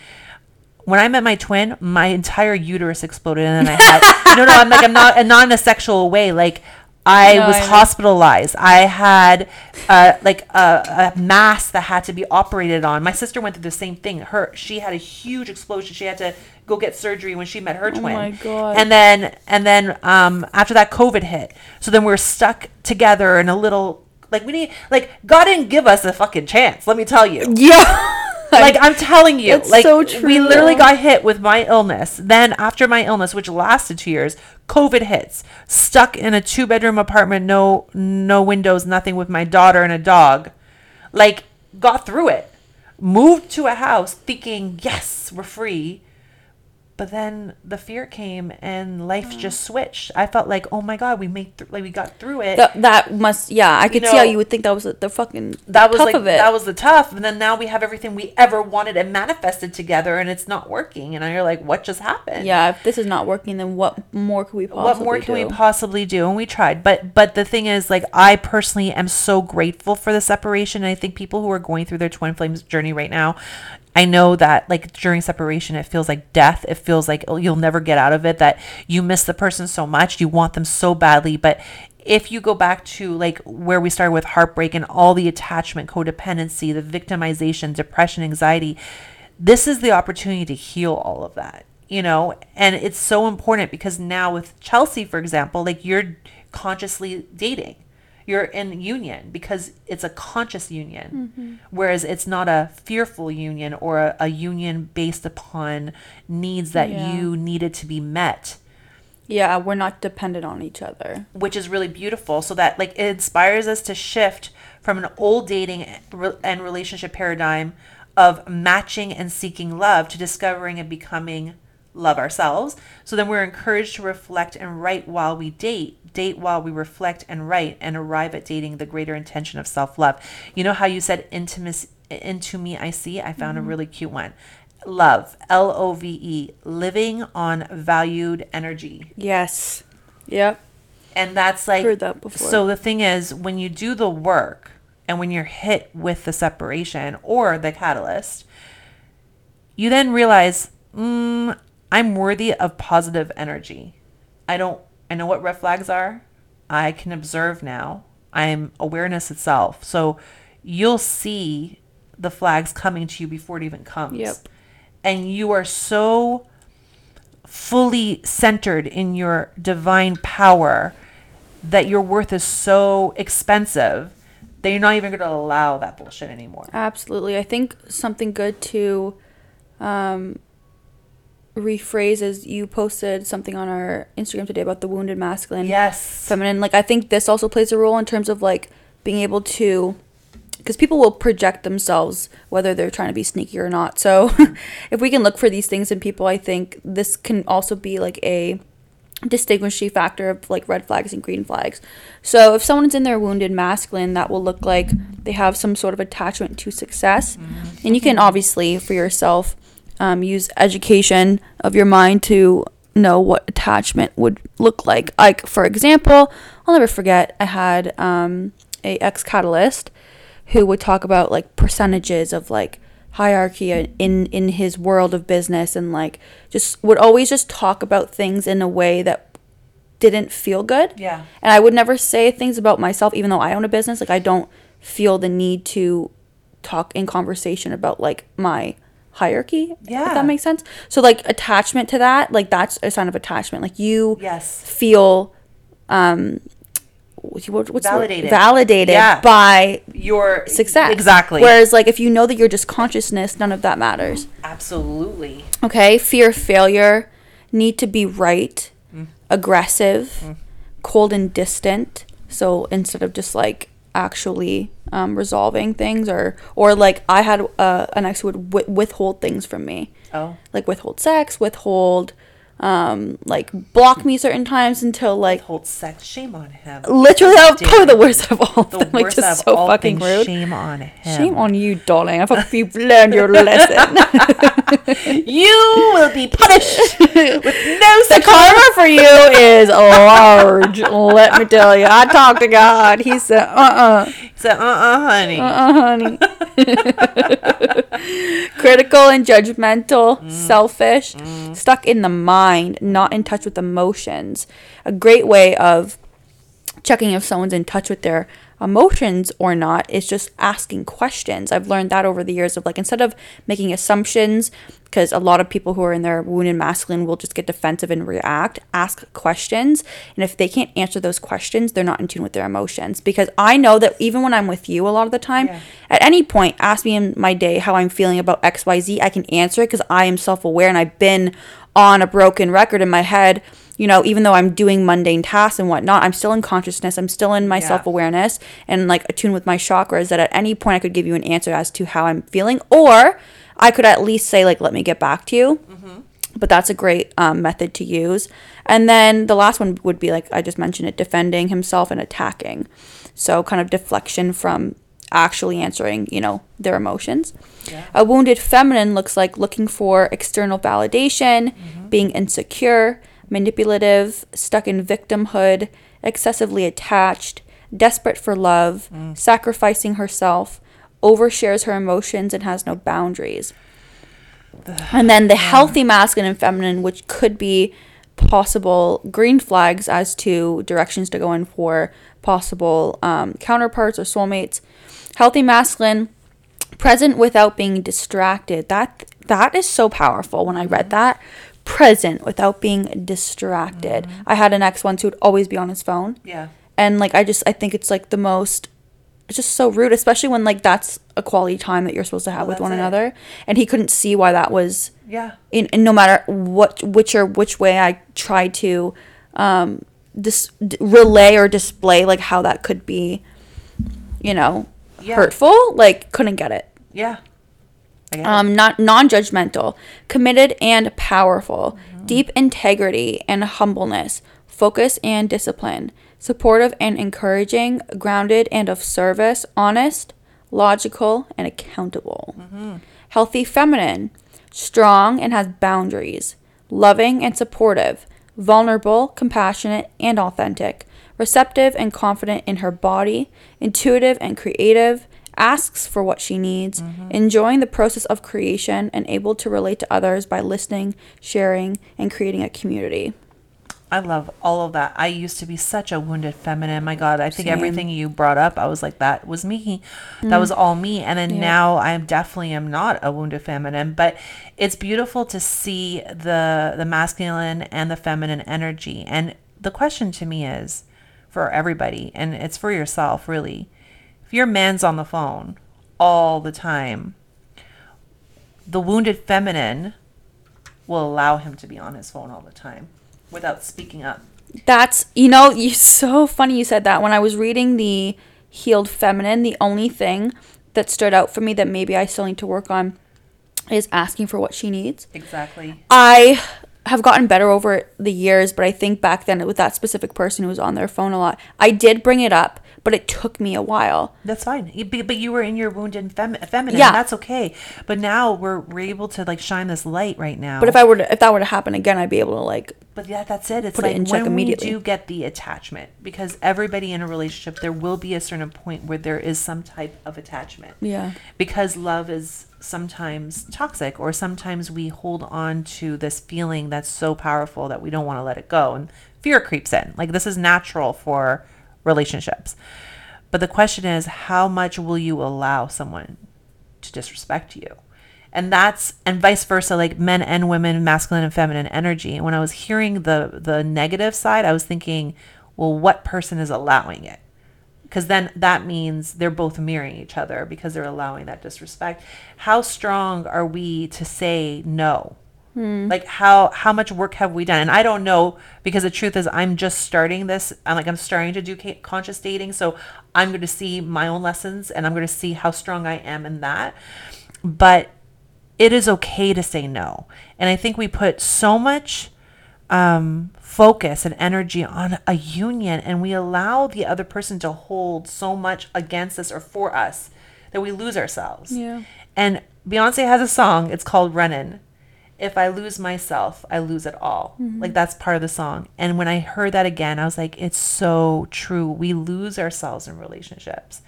Speaker 2: When I met my twin, my entire uterus exploded and then I had no no, I'm like I'm not and not in a sexual way. Like I
Speaker 3: No,
Speaker 2: was
Speaker 3: I
Speaker 2: hospitalized. I had uh, like a, a mass that had to be operated on. My sister went through the same thing. Her she had a huge explosion. She had to go get surgery when she met her twin.
Speaker 3: Oh my God.
Speaker 2: And then and then um, after that, COVID hit. So then we are stuck together in a little like we need like God didn't give us a fucking chance. Let me tell you
Speaker 3: Yeah.
Speaker 2: like I'm telling you,
Speaker 3: It's
Speaker 2: like
Speaker 3: so true.
Speaker 2: we
Speaker 3: literally
Speaker 2: got hit with my illness. Then after my illness, which lasted two years, COVID hits. Stuck in a two bedroom apartment, no no windows, nothing, with my daughter and a dog. Like got through it. Moved to a house thinking, yes, we're free. But then the fear came and life mm. just switched. I felt like, oh my god, we made th- like we got through it.
Speaker 3: That, that must, yeah, I could see how you would think that was the, fucking
Speaker 2: that was like
Speaker 3: of it.
Speaker 2: that was the tough and then now we have everything we ever wanted and manifested together and it's not working and you're like what just happened
Speaker 3: yeah, if this is not working, then what more could we possibly
Speaker 2: what more can
Speaker 3: do?
Speaker 2: we possibly do and we tried but but the thing is like i personally am so grateful for the separation and i think people who are going through their twin flames journey right now i know that like during separation it feels like death. It feels like oh, you'll never get out of it that you miss the person so much you want them so badly. But if you go back to like where we started with heartbreak and all the attachment codependency the victimization depression anxiety this is the opportunity to heal all of that you know? And it's so important because now with chelsea for example like you're consciously dating you're in union because it's a conscious union mm-hmm. whereas it's not a fearful union or a, a union based upon needs that
Speaker 3: Yeah.
Speaker 2: you needed to be met
Speaker 3: yeah, we're not dependent on each other.
Speaker 2: which is really beautiful so that like it inspires us to shift from an old dating and relationship paradigm of matching and seeking love to discovering and becoming love ourselves. So then we're encouraged to reflect and write while we date, date while we reflect and write, and arrive at dating the greater intention of self love. You know how you said intimacy into me I see? I found a really cute one. Love, L O V E, living on valued energy.
Speaker 3: Yes. Yep.
Speaker 2: And that's like
Speaker 3: Heard that before.
Speaker 2: So the thing is when you do the work and when you're hit with the separation or the catalyst, you then realize, mm, I'm worthy of positive energy. I don't I know what red flags are. I can observe now. I'm awareness itself. So you'll see the flags coming to you before it even comes.
Speaker 3: Yep.
Speaker 2: And you are so fully centered in your divine power that your worth is so expensive that you're not even going to allow that bullshit anymore.
Speaker 3: Absolutely. I think something good to um, rephrase is you posted something on our Instagram today about the wounded masculine.
Speaker 2: Yes.
Speaker 3: feminine like i think this also plays a role in terms of like being able to because people will project themselves whether they're trying to be sneaky or not so if we can look for these things in people i think this can also be like a distinguishing factor of like red flags and green flags so if someone's in their wounded masculine that will look like they have some sort of attachment to success mm-hmm. and you can obviously for yourself um, use education of your mind to know what attachment would look like. Like for example, I'll never forget I had um, a ex catalyst who would talk about like percentages of like hierarchy in in his world of business and like just would always just talk about things in a way that didn't feel good.
Speaker 2: Yeah.
Speaker 3: And I would never say things about myself even though I own a business. Like I don't feel the need to talk in conversation about like my hierarchy.
Speaker 2: Yeah.
Speaker 3: If that makes sense. So like attachment to that, like that's a sign of attachment. Like you
Speaker 2: Yes.
Speaker 3: feel um what- what's?
Speaker 2: Validated.
Speaker 3: validated
Speaker 2: Yeah.
Speaker 3: by
Speaker 2: Your
Speaker 3: success.
Speaker 2: Exactly.
Speaker 3: Whereas like if you know that you're just consciousness, none of that matters.
Speaker 2: Absolutely.
Speaker 3: Okay, fear of failure, need to be right, aggressive, cold and distant. So instead of just like actually um, resolving things, or or like I had uh, an ex who would wi- withhold things from me,
Speaker 2: Oh.
Speaker 3: like withhold sex, withhold, um, like block me certain times until like
Speaker 2: Hold sex. Shame on him.
Speaker 3: literally that was
Speaker 2: Dude.
Speaker 3: probably the worst of all of
Speaker 2: The
Speaker 3: them. Like
Speaker 2: worst
Speaker 3: just
Speaker 2: of
Speaker 3: so
Speaker 2: all
Speaker 3: fucking
Speaker 2: things.
Speaker 3: rude.
Speaker 2: Shame on him.
Speaker 3: Shame on you, darling. I hope you've learned your lesson.
Speaker 2: You will be punished with no
Speaker 3: the karma for you is large. Let me tell you. I talked to God. He said, "Uh, uh
Speaker 2: So, uh-uh, honey.
Speaker 3: uh, honey." Critical and judgmental, mm. selfish, mm. stuck in the mind, not in touch with emotions. A great way of checking if someone's in touch with their emotions or not is just asking questions. I've learned that over the years of like instead of making assumptions because a lot of people who are in their wounded masculine will just get defensive and react, ask questions. And if they can't answer those questions, they're not in tune with their emotions because I know that even when I'm with you a lot of the time,
Speaker 2: Yeah.
Speaker 3: at any point ask me in my day how I'm feeling about XYZ, I can answer it because I am self-aware and I've been on a broken record in my head you know, even though I'm doing mundane tasks and whatnot, I'm still in consciousness. I'm still in my
Speaker 2: Yeah.
Speaker 3: self awareness and like attuned with my chakras that at any point I could give you an answer as to how I'm feeling, or I could at least say, like, let me get back to you. But that's a great um, method to use. And then the last one would be like I just mentioned it defending himself and attacking. So kind of deflection from actually answering, you know, their emotions. A wounded feminine looks like looking for external validation, being insecure, manipulative, stuck in victimhood, excessively attached, desperate for love, sacrificing herself, overshares her emotions and has no boundaries. And then the healthy masculine and feminine, which could be possible green flags as to directions to go in for possible um, counterparts or soulmates. Healthy masculine, present without being distracted. That that is so powerful. When I read that, present without being distracted. I had an ex once who would always be on his phone
Speaker 2: Yeah.
Speaker 3: and like i just i think it's like the most it's just so rude especially when like that's a quality time that you're supposed to have
Speaker 2: Well,
Speaker 3: with one
Speaker 2: it.
Speaker 3: another and he couldn't see why that was
Speaker 2: Yeah.
Speaker 3: in, in no matter what which or which way i tried to um dis- d- relay or display like how that could be you know
Speaker 2: Yeah.
Speaker 3: hurtful like couldn't get it
Speaker 2: Yeah. I get it.
Speaker 3: um, not non-judgmental, committed and powerful, deep integrity and humbleness, focus and discipline, supportive and encouraging, grounded and of service, honest, logical and accountable. Healthy feminine, strong and has boundaries, loving and supportive, vulnerable, compassionate and authentic, receptive and confident in her body, intuitive and creative, asks for what she needs, mm-hmm. enjoying the process of creation, and able to relate to others by listening, sharing, and creating a community.
Speaker 2: I love all of that. I used to be such a wounded feminine. My God, I think
Speaker 3: Same.
Speaker 2: everything you brought up, I was like, that was me. That was mm. all me. And then
Speaker 3: Yeah.
Speaker 2: now I definitely am not a wounded feminine. But it's beautiful to see the the masculine and the feminine energy. And the question to me is, for everybody, and it's for yourself, really. Your man's on the phone all the time, the wounded feminine will allow him to be on his phone all the time without speaking up.
Speaker 3: That's you know, you so funny you said that. When I was reading the healed feminine, the only thing that stood out for me that maybe I still need to work on is asking for what she needs.
Speaker 2: Exactly.
Speaker 3: I have gotten better over the years, but I think back then with that specific person who was on their phone a lot, I did bring it up, but it took me a while.
Speaker 2: That's fine. But you were in your wounded fem- feminine.
Speaker 3: Yeah.
Speaker 2: That's okay. But now we're, we're able to like shine this light right now.
Speaker 3: But if I were to, if that were to happen again, I'd be able to like
Speaker 2: But yeah, that's it. It's
Speaker 3: Put it
Speaker 2: like
Speaker 3: in check
Speaker 2: when
Speaker 3: immediately.
Speaker 2: we do get the attachment, because everybody in a relationship, there will be a certain point where there is some type of attachment.
Speaker 3: Yeah.
Speaker 2: Because love is sometimes toxic, or sometimes we hold on to this feeling that's so powerful that we don't want to let it go, and fear creeps in. Like this is natural for relationships. But the question is, how much will you allow someone to disrespect you? And that's and vice versa, like men and women, masculine and feminine energy. And when I was hearing the the negative side, I was thinking, well, what person is allowing it? Because then that means they're both mirroring each other because they're allowing that disrespect. How strong are we to say no? Like how how much work have we done? And I don't know because the truth is I'm just starting this. I'm like I'm starting to do conscious dating, so I'm going to see my own lessons and I'm going to see how strong I am in that. But it is okay to say no. And I think we put so much um, focus and energy on a union and we allow the other person to hold so much against us or for us that we lose ourselves.
Speaker 3: Yeah.
Speaker 2: And Beyonce has a song, it's called Runnin'. If I lose myself, I lose it all. Mm-hmm. Like that's part of the song. And when I heard that again, I was like, it's so true. We lose ourselves in relationships.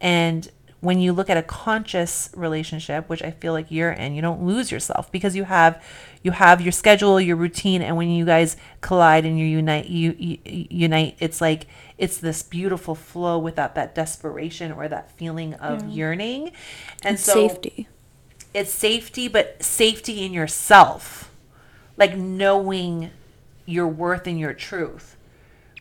Speaker 2: And when you look at a conscious relationship, which I feel like you're in, you don't lose yourself because you have you have your schedule, your routine, and when you guys collide and you unite, you, you you unite. It's like it's this beautiful flow without that desperation or that feeling of yearning, and so
Speaker 3: safety.
Speaker 2: It's safety, but safety in yourself, like knowing your worth and your truth.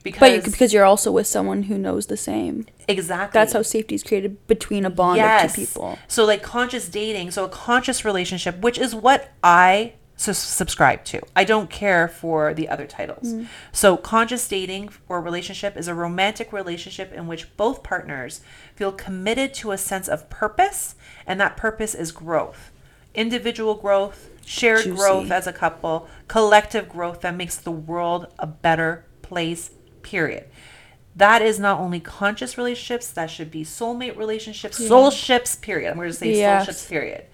Speaker 2: Because,
Speaker 3: But you, because you're also with someone who knows the same.
Speaker 2: exactly
Speaker 3: That's how safety is created between a bond of two people.
Speaker 2: So like conscious dating, so a conscious relationship, which is what I su- subscribe to. I don't care for the other titles.
Speaker 3: Mm.
Speaker 2: So conscious dating or relationship is a romantic relationship in which both partners feel committed to a sense of purpose, and that purpose is growth. Individual growth, shared
Speaker 3: Juicy.
Speaker 2: growth as a couple, collective growth that makes the world a better place, period. That is not only conscious relationships, that should be soulmate relationships, soul ships, period. I'm going to say
Speaker 3: Yes.
Speaker 2: soul ships, period.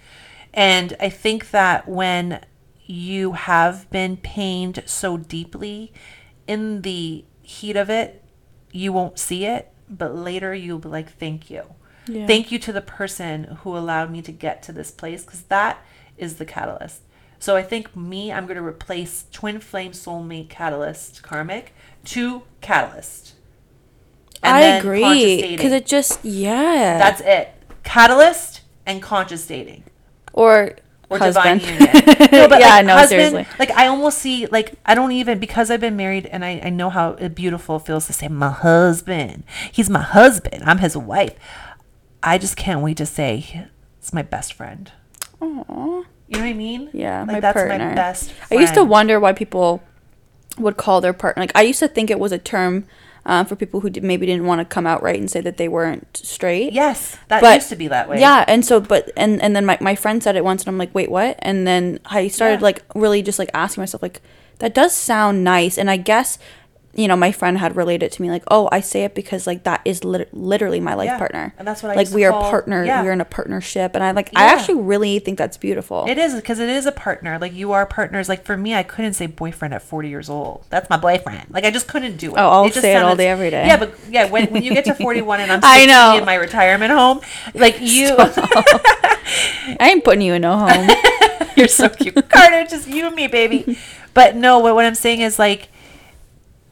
Speaker 2: And I think that when you have been pained so deeply in the heat of it, you won't see it, but later you'll be like, thank you.
Speaker 3: Yeah.
Speaker 2: Thank you to the person who allowed me to get to this place because that is the catalyst. So I think me, I'm going to replace twin flame soulmate catalyst karmic to catalyst. And
Speaker 3: I agree because it just yeah.
Speaker 2: That's it. Catalyst and conscious dating
Speaker 3: or
Speaker 2: or
Speaker 3: husband.
Speaker 2: divine union. No, but
Speaker 3: yeah,
Speaker 2: like,
Speaker 3: no,
Speaker 2: husband,
Speaker 3: seriously.
Speaker 2: Like I almost see like I don't even because I've been married and I, I know how beautiful it feels to say my husband. He's my husband. I'm his wife. I just can't wait to say it's my best friend.
Speaker 3: Aw.
Speaker 2: You know what I mean?
Speaker 3: Yeah,
Speaker 2: like
Speaker 3: my
Speaker 2: that's
Speaker 3: partner.
Speaker 2: my best.
Speaker 3: I used to wonder why people would call their partner like I used to think it was a term um, for people who did, maybe didn't want to come out right and say that they weren't straight.
Speaker 2: Yes, that
Speaker 3: But-
Speaker 2: used to be that way.
Speaker 3: Yeah, and so but and and then my, my friend said it once and I'm like, "Wait, what?" And then I started
Speaker 2: Yeah.
Speaker 3: like really just like asking myself like that does sound nice and I guess you know, my friend had related to me like, "Oh, I say it because like that is lit- literally my life
Speaker 2: Yeah,
Speaker 3: partner."
Speaker 2: and that's what I
Speaker 3: like we are
Speaker 2: call-
Speaker 3: partner,
Speaker 2: yeah.
Speaker 3: we're in a partnership and I like I actually really think that's beautiful.
Speaker 2: It is because it is a partner. Like you are partners. Like for me, I couldn't say boyfriend at 40 years old. That's my boyfriend. Like I just couldn't do it.
Speaker 3: Oh, I'll
Speaker 2: just
Speaker 3: say it all day, every day.
Speaker 2: Yeah, but yeah, when, when you get to 41 and I'm
Speaker 3: I know.
Speaker 2: in my retirement home, like you,
Speaker 3: I ain't putting you in no home.
Speaker 2: you're so cute, Carter. Just you and me, baby. But no, what what I'm saying is like,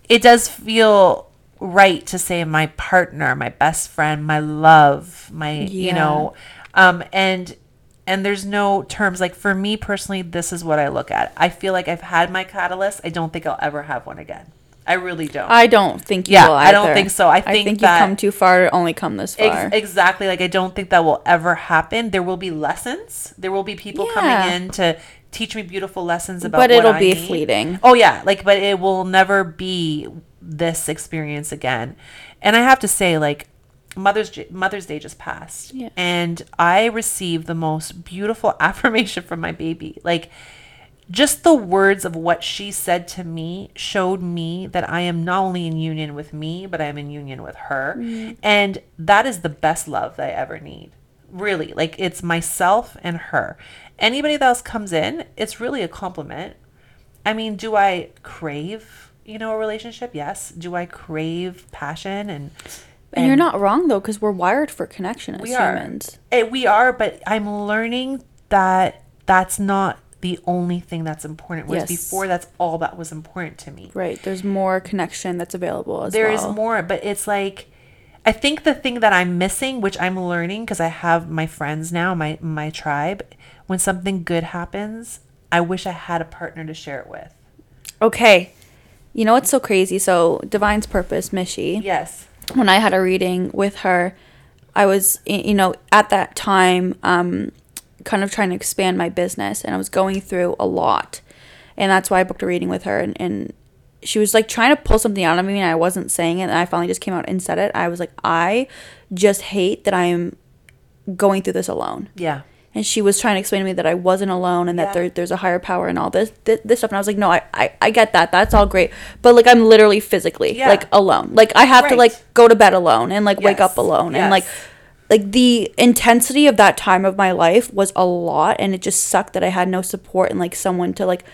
Speaker 2: it does feel right to say my partner, my best friend, my love, my you know, um, and and there's no terms like for me personally, this is what I look at. I feel like I've had my catalyst. I don't think I'll ever have one again. I really don't.
Speaker 3: I don't think you
Speaker 2: Yeah, I don't think so. I think
Speaker 3: I
Speaker 2: think you've
Speaker 3: come too far to only come this far.
Speaker 2: Ex- exactly. Like I don't think that will ever happen. There will be lessons. There will be people
Speaker 3: Yeah.
Speaker 2: coming in to teach me beautiful lessons about.
Speaker 3: But
Speaker 2: what
Speaker 3: it'll
Speaker 2: I
Speaker 3: be
Speaker 2: need.
Speaker 3: fleeting.
Speaker 2: Oh yeah, like but it will never be this experience again. And I have to say, like Mother's Mother's Day just passed,
Speaker 3: Yeah.
Speaker 2: and I received the most beautiful affirmation from my baby. Like just the words of what she said to me showed me that I am not only in union with me, but I am in union with her. Mm. And that is the best love that I ever need. Really. Like it's myself and her. Anybody that else comes in, it's really a compliment. I mean, do I crave, you know, a relationship? Yes. Do I crave passion and
Speaker 3: and you're not wrong though, because we're wired for connection as
Speaker 2: we are.
Speaker 3: humans.
Speaker 2: Eh, we are, but I'm learning that that's not the only thing that's important. Whereas
Speaker 3: Yes.
Speaker 2: before, that's all that was important to me.
Speaker 3: Right. There's more connection that's available as
Speaker 2: There is
Speaker 3: well.
Speaker 2: more, but it's like I think the thing that I'm missing, which I'm learning because I have my friends now, my my tribe. When something good happens, I wish I had a partner to share it with.
Speaker 3: Okay. You know what's so crazy? So Divine's Purpose, Mishi.
Speaker 2: Yes.
Speaker 3: when I had a reading with her, I was, you know, at that time, um, kind of trying to expand my business, and I was going through a lot, and that's why I booked a reading with her, and, and she was like trying to pull something out of me, and I wasn't saying it, and I finally just came out and said it. I was like, I just hate that I'm going through this alone
Speaker 2: Yeah.
Speaker 3: and she was trying to explain to me that I wasn't alone and that
Speaker 2: Yeah.
Speaker 3: there, there's a higher power and all this, this this stuff and I was like no I, I I get that that's all great but like I'm literally physically
Speaker 2: Yeah.
Speaker 3: like alone like I have to like go to bed alone and like wake up alone and like like the intensity of that time of my life was a lot and it just sucked that I had no support and like someone to like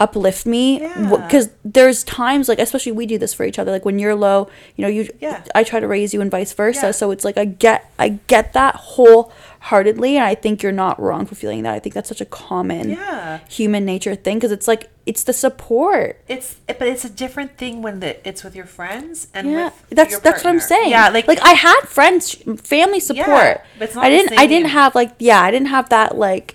Speaker 3: uplift me
Speaker 2: Yeah.
Speaker 3: because there's times like especially we do this for each other like when you're low you know you
Speaker 2: Yeah.
Speaker 3: I try to raise you and vice versa
Speaker 2: Yeah.
Speaker 3: so it's like I get I get that wholeheartedly and I think you're not wrong for feeling that I think that's such a common
Speaker 2: Yeah.
Speaker 3: human nature thing because it's like it's the support
Speaker 2: It's but it's a different thing when the it's with your friends and
Speaker 3: yeah
Speaker 2: with
Speaker 3: that's that's what I'm saying
Speaker 2: Yeah, like
Speaker 3: like I had friends family support
Speaker 2: but it's not
Speaker 3: I didn't I didn't have like yeah I didn't have that like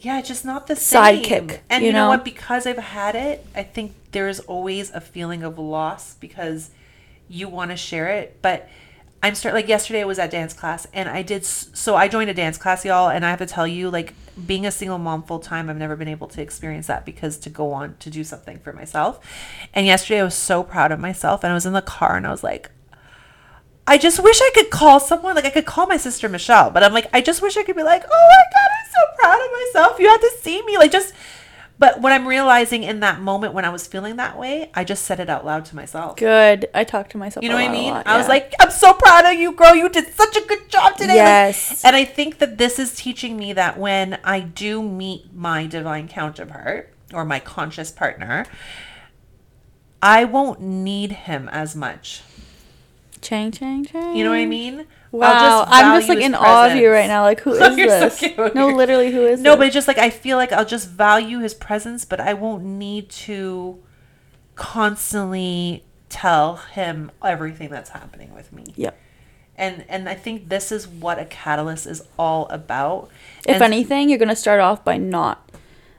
Speaker 2: Yeah, just not the same.
Speaker 3: Sidekick,
Speaker 2: And
Speaker 3: you
Speaker 2: you know?
Speaker 3: know?
Speaker 2: what? Because I've had it, I think there's always a feeling of loss because you want to share it. But I'm start like yesterday I was at dance class and I did so I joined a dance class, y'all, and I have to tell you, like being a single mom full time, I've never been able to experience that because to go on to do something for myself. And yesterday I was so proud of myself and I was in the car and I was like, I just wish I could call someone. Like I could call my sister Michelle, but I'm like, I just wish I could be like, oh my god, I'm so proud of myself. You have to see me. Like just but what I'm realizing in that moment when I was feeling that way, I just said it out loud to myself.
Speaker 3: good I talked to myself
Speaker 2: You know what I
Speaker 3: lot, a
Speaker 2: mean?
Speaker 3: lot,
Speaker 2: I was like, I'm so proud of you, girl. You did such a good job today. Like,
Speaker 3: Yes.
Speaker 2: and I think that this is teaching me that when I do meet my divine counterpart or my conscious partner, I won't need him as much.
Speaker 3: Chang chang chang
Speaker 2: You know what I mean?
Speaker 3: Wow, I'm just like in
Speaker 2: his
Speaker 3: awe of you right now. Like, who is
Speaker 2: Oh, so
Speaker 3: this?
Speaker 2: cute.
Speaker 3: No, literally, who is
Speaker 2: No,
Speaker 3: this?
Speaker 2: but it's just like I feel like I'll just value his presence, but I won't need to constantly tell him everything that's happening with me.
Speaker 3: Yep.
Speaker 2: And and I think this is what a catalyst is all about.
Speaker 3: If
Speaker 2: And-
Speaker 3: anything, you're gonna start off by not,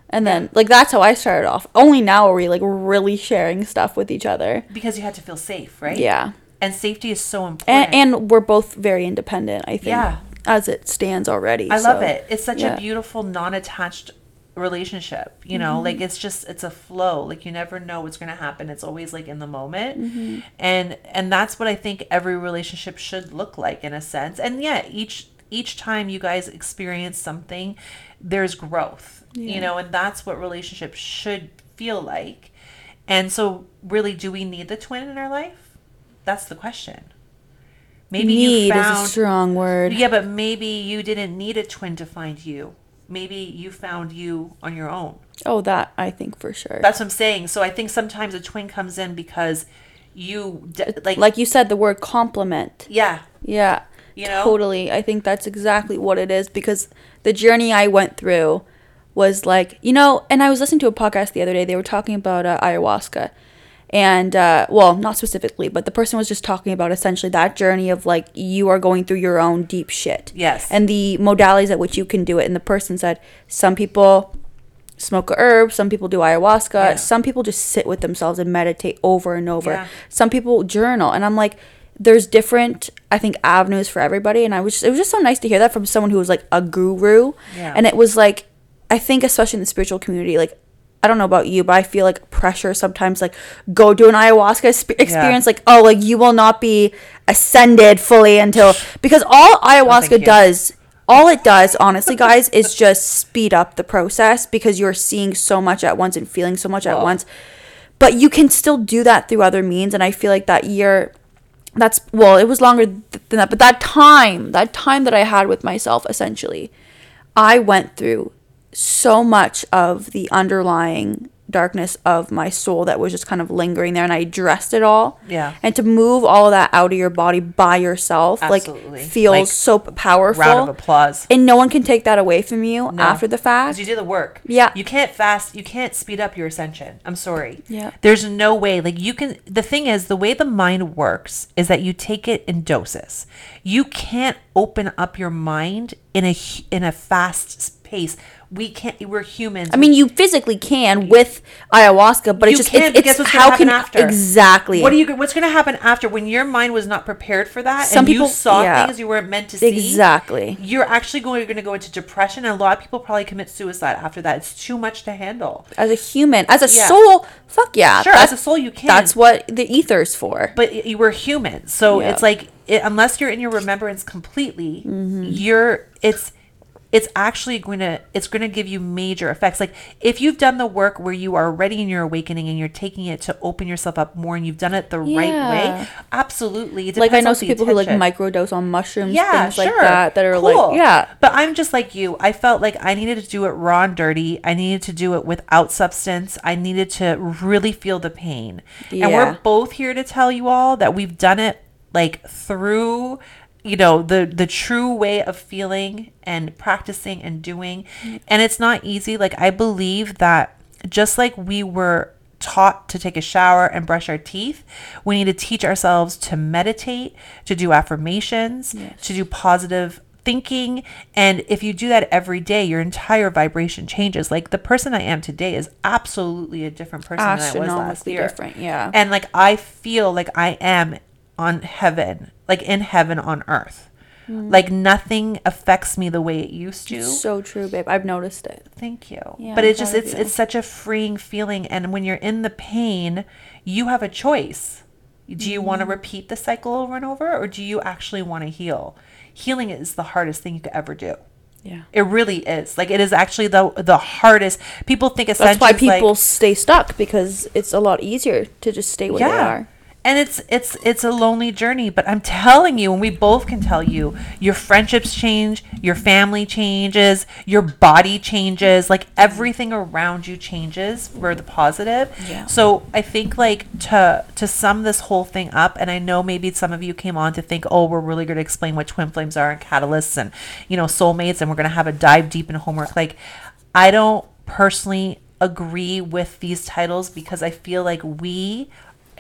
Speaker 3: and then like that's how I started off. Only now are we like really sharing stuff with each other.
Speaker 2: because you had to feel safe, right?
Speaker 3: Yeah,
Speaker 2: And safety is so important.
Speaker 3: and and we're both very independent. I think.
Speaker 2: Yeah.
Speaker 3: As it stands already.
Speaker 2: I love it. It's such
Speaker 3: yeah.
Speaker 2: a beautiful, non-attached relationship you know mm-hmm. like it's just it's a flow like you never know what's going to happen it's always like in the moment mm-hmm. and and that's what i think every relationship should look like in a sense and yeah each each time you guys experience something there's growth you know and that's what relationships should feel like and so really do we need the twin in our life that's the question maybe
Speaker 3: Need
Speaker 2: you
Speaker 3: is a strong word.
Speaker 2: yeah, but maybe you didn't need a twin to find you. Maybe you found you on your own.
Speaker 3: Oh, that I think for sure.
Speaker 2: That's what I'm saying. So I think sometimes a twin comes in because you d- like
Speaker 3: like you said, the word compliment.
Speaker 2: yeah,
Speaker 3: Yeah.
Speaker 2: You know?
Speaker 3: Totally. I think that's exactly what it is because the journey I went through was like, you know, and I was listening to a podcast the other day. They were talking about uh, ayahuasca. And, uh, well, not specifically, but the person was just talking about essentially that journey of like you are going through your own deep shit.
Speaker 2: Yes.
Speaker 3: And the modalities at which you can do it. And the person said some people smoke a herb, some people do ayahuasca,
Speaker 2: Yeah.
Speaker 3: some people just sit with themselves and meditate over and over.
Speaker 2: Yeah.
Speaker 3: Some people journal, and I'm like, there's different, I think, avenues for everybody. And I was, just, it was just so nice to hear that from someone who was like a guru.
Speaker 2: Yeah.
Speaker 3: And it was like, I think, especially in the spiritual community, like. I don't know about you, but I feel like pressure sometimes. Like, go do an ayahuasca exp- experience. Like, oh, like you will not be ascended fully until because all
Speaker 2: oh,
Speaker 3: ayahuasca
Speaker 2: you.
Speaker 3: does all it does honestly guys is just speed up the process because you're seeing so much at once and feeling so much at once but you can still do that through other means and i feel like that year that's well it was longer th- than that but that time that time that i had with myself essentially i went through so much of the underlying darkness of my soul that was just kind of lingering there and i addressed it all
Speaker 2: Yeah.
Speaker 3: and to move all of that out of your body by yourself
Speaker 2: Absolutely.
Speaker 3: like feels
Speaker 2: Like,
Speaker 3: so powerful
Speaker 2: round of applause.
Speaker 3: and no one can take that away from you after the fact.
Speaker 2: you do the work.
Speaker 3: Yeah.
Speaker 2: You can't fast. You can't speed up your ascension. I'm sorry.
Speaker 3: Yeah.
Speaker 2: There's no way. Like you can. The thing is, the way the mind works is that you take it in doses. You can't open up your mind in a in a fast pace. We can't. We're humans.
Speaker 3: I mean, you physically can with ayahuasca, but
Speaker 2: You
Speaker 3: it's just
Speaker 2: can't,
Speaker 3: it's, it's
Speaker 2: guess what's gonna
Speaker 3: how
Speaker 2: happen
Speaker 3: can
Speaker 2: after?
Speaker 3: exactly.
Speaker 2: What are you? What's going to happen after when your mind was not prepared for that?
Speaker 3: Some
Speaker 2: and
Speaker 3: people-
Speaker 2: you saw
Speaker 3: yeah.
Speaker 2: things you weren't meant to see.
Speaker 3: Exactly.
Speaker 2: You're actually going, going to go into depression, and a lot of people probably commit suicide after that. It's too much to handle.
Speaker 3: as a human, as a
Speaker 2: Yeah.
Speaker 3: soul? Fuck yeah.
Speaker 2: Sure, as a soul, you can.
Speaker 3: That's what the ether's for.
Speaker 2: but you were human so
Speaker 3: Yeah.
Speaker 2: it's like it, unless you're in your remembrance completely
Speaker 3: Mm-hmm.
Speaker 2: you're it's it's actually going to it's going to give you major effects like if you've done the work where you are ready in your awakening and you're taking it to open yourself up more and you've done it the right way absolutely it
Speaker 3: Like I know some people who like microdose on mushrooms,
Speaker 2: yeah,
Speaker 3: things
Speaker 2: sure.
Speaker 3: like that, that are
Speaker 2: Cool.
Speaker 3: like yeah.
Speaker 2: But I'm just like you. I felt like I needed to do it raw and dirty. I needed to do it without substance. I needed to really feel the pain.
Speaker 3: yeah.
Speaker 2: And we're both here to tell you all that we've done it like through you know the the true way of feeling and practicing and doing. And it's not easy. Like i believe that just like we were taught to take a shower and brush our teeth we need to teach ourselves to meditate to do affirmations to do positive thinking. And if you do that every day your entire vibration changes. Like the person i am today is absolutely a different person than i was last year.
Speaker 3: different, yeah.
Speaker 2: and like i feel like i am on heaven like in heaven on earth. Mm. Like nothing affects me the way it used to.
Speaker 3: So true, babe. I've noticed it.
Speaker 2: thank you.
Speaker 3: Yeah,
Speaker 2: but it's just it's
Speaker 3: you.
Speaker 2: it's such a freeing feeling. And when you're in the pain you have a choice. Do you want to
Speaker 3: mm-hmm.
Speaker 2: repeat the cycle over and over or do you actually want to heal? Healing is the hardest thing you could ever do.
Speaker 3: Yeah.
Speaker 2: it really is. Like it is actually the the hardest. People think it's
Speaker 3: That's why
Speaker 2: ascension's like-
Speaker 3: people stay stuck because it's a lot easier to just stay where they are.
Speaker 2: And it's it's it's a lonely journey, but I'm telling you, and we both can tell you, your friendships change, your family changes, your body changes, like everything around you changes for the positive.
Speaker 3: Yeah.
Speaker 2: So I think like to to sum this whole thing up, and I know maybe some of you came on to think, oh, we're really going to explain what twin flames are and catalysts and you know soulmates, and we're going to have a dive deep in homework. Like, I don't personally agree with these titles because I feel like we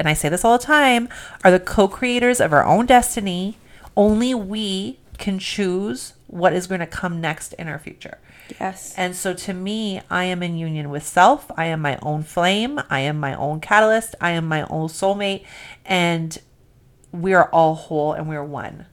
Speaker 2: and I say this all the time, are the co creators of our own destiny. Only we can choose what is going to come next in our future.
Speaker 3: Yes.
Speaker 2: And so to me, I am in union with self. I am my own flame. I am my own catalyst. I am my own soulmate. And we are all whole and we're one.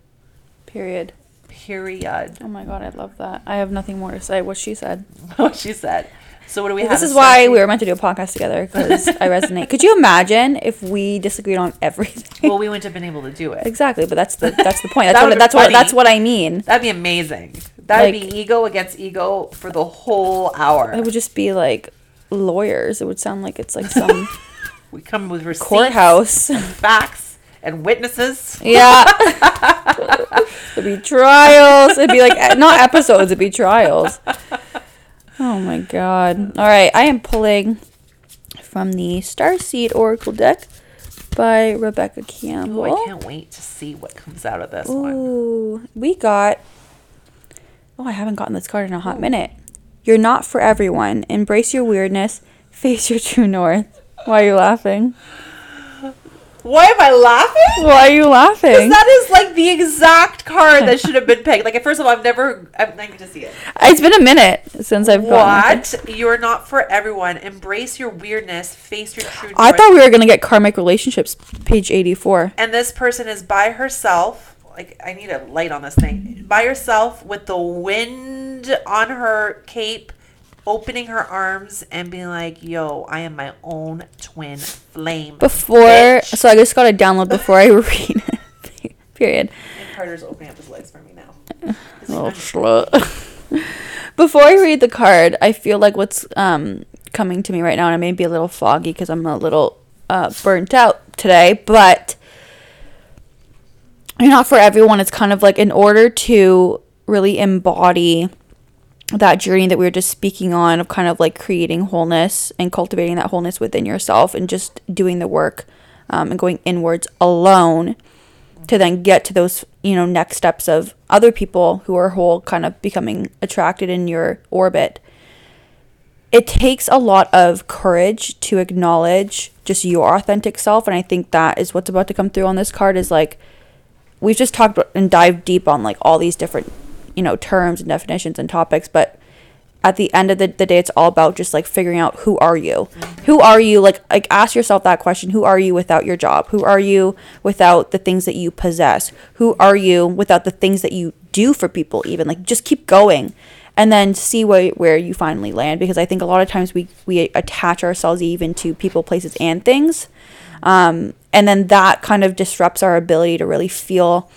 Speaker 3: Period.
Speaker 2: Period.
Speaker 3: Oh my god, I love that. I have nothing more to say. What she said.
Speaker 2: what she said. So what do we have?
Speaker 3: This is why we were meant to do a podcast together because I resonate. Could you imagine if we disagreed on everything?
Speaker 2: Well, we wouldn't have been able to do it.
Speaker 3: exactly, but that's the that's the point.
Speaker 2: That
Speaker 3: That's
Speaker 2: would've
Speaker 3: what that's what that's what I mean.
Speaker 2: That'd be amazing. That'd
Speaker 3: Like-
Speaker 2: be ego against ego for the whole hour.
Speaker 3: It would just be like lawyers. It would sound like it's like some
Speaker 2: We come with receipts,
Speaker 3: courthouse.
Speaker 2: facts, and witnesses.
Speaker 3: Yeah. It'd be trials. It'd be like eh, not episodes, it'd be trials. Oh my god. All right, I am pulling from the Starseed Oracle deck by Rebecca Campbell.
Speaker 2: Ooh, I can't wait to see what comes out of this one.
Speaker 3: Ooh, we got. Oh, I haven't gotten this card in a hot minute. You're not for everyone. Embrace your weirdness. Face your true north. Why are you laughing?
Speaker 2: Why am I laughing?
Speaker 3: Why are you laughing?
Speaker 2: Because that is like the exact card that should have been picked. Like, first of all, I've never, I've not to see it.
Speaker 3: It's been a minute since I've.
Speaker 2: What? You're not for everyone. Embrace your weirdness. Face your true.
Speaker 3: I thought we were gonna get karmic relationships, page eighty-four.
Speaker 2: and this person is by herself. Like I need a light on this thing. By herself with the wind on her cape, opening her arms and being like, "Yo, I am my own twin flame."
Speaker 3: Before,
Speaker 2: bitch."
Speaker 3: so I just got to download before I read it. Period.
Speaker 2: And Carter's opening up his legs for me now.
Speaker 3: Oh, slut. Before I read the card, I feel like what's um, coming to me right now, and I may be a little foggy because I'm a little uh, burnt out today, but you're not for everyone. It's kind of like in order to really embody that journey that we were just speaking on of kind of like creating wholeness and cultivating that wholeness within yourself and just doing the work um, and going inwards alone to then get to those you know next steps of other people who are whole kind of becoming attracted in your orbit. It takes a lot of courage to acknowledge just your authentic self and i think that is what's about to come through on this card is like we've just talked and dived deep on like all these different you know terms and definitions and topics but at the end of the, the day it's all about just like figuring out who are you. Who are you like like ask yourself that question who are you without your job? Who are you without the things that you possess? Who are you without the things that you do for people even? Like just keep going and then see where, where you finally land because i think a lot of times we we attach ourselves even to people places and things um, and then that kind of disrupts our ability to really feel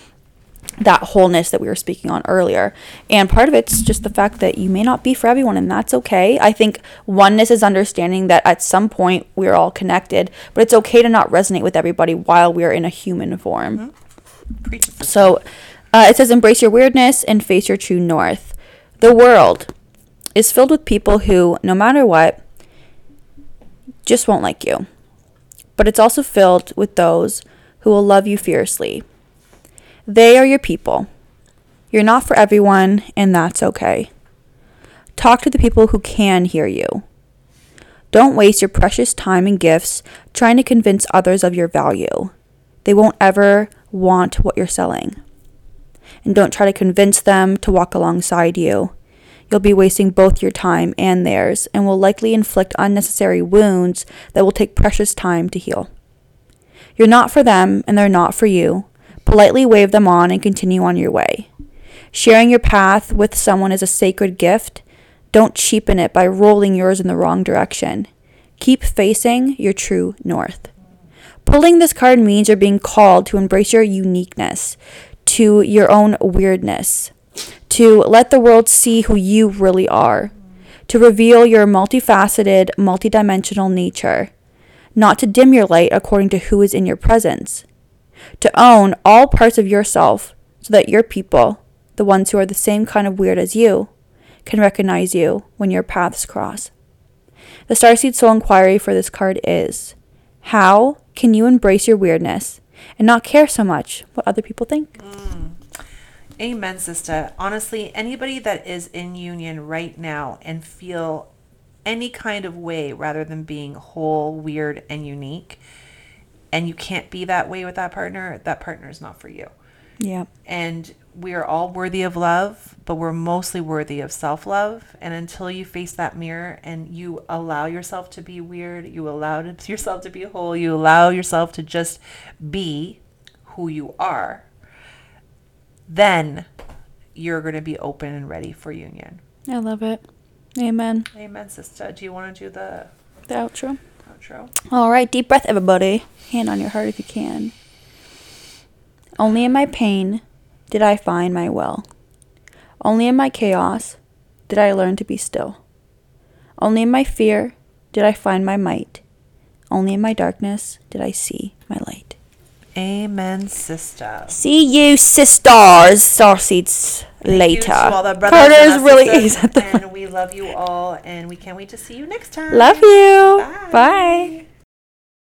Speaker 3: that wholeness that we were speaking on earlier. And part of it's just the fact that you may not be for everyone, and that's okay. I think oneness is understanding that at some point we're all connected, but it's okay to not resonate with everybody while we're in a human form.
Speaker 2: It.
Speaker 3: So uh, it says, embrace your weirdness and face your true north. The world is filled with people who, no matter what, just won't like you. But it's also filled with those who will love you fiercely. They are your people. You're not for everyone, and that's okay. Talk to the people who can hear you. Don't waste your precious time and gifts trying to convince others of your value. They won't ever want what you're selling. And don't try to convince them to walk alongside you. You'll be wasting both your time and theirs and will likely inflict unnecessary wounds that will take precious time to heal. You're not for them and they're not for you. Politely wave them on and continue on your way. Sharing your path with someone is a sacred gift. Don't cheapen it by rolling yours in the wrong direction. Keep facing your true north. Pulling this card means you're being called to embrace your uniqueness, to your own weirdness, to let the world see who you really are, to reveal your multifaceted, multidimensional nature, not to dim your light according to who is in your presence, to own all parts of yourself so that your people, the ones who are the same kind of weird as you, can recognize you when your paths cross. The Starseed Soul Inquiry for this card is How can you embrace your weirdness and not care so much what other people think? Mm.
Speaker 2: Amen, sister. Honestly, anybody that is in union right now and feel any kind of way rather than being whole, weird, and unique, and you can't be that way with that partner, that partner is not for you.
Speaker 3: Yeah.
Speaker 2: And we are all worthy of love, but we're mostly worthy of self love. And until you face that mirror and you allow yourself to be weird, you allow yourself to be whole, you allow yourself to just be who you are, then you're going to be open and ready for union.
Speaker 3: I love it. Amen.
Speaker 2: Amen, sister. Do you want to do the
Speaker 3: The outro.
Speaker 2: Outro?
Speaker 3: All right, deep breath, everybody. Hand on your heart if you can. Only in my pain did I find my will. Only in my chaos did I learn to be still. Only in my fear did I find my might. Only in my darkness did I see my light.
Speaker 2: Amen, sister.
Speaker 3: See you, sisters, starseeds, later.
Speaker 2: All the brothers
Speaker 3: Carter
Speaker 2: and
Speaker 3: is really is at the
Speaker 2: and we love you all, and we can't wait to see you next time.
Speaker 3: Love you.
Speaker 2: Bye.
Speaker 3: Bye.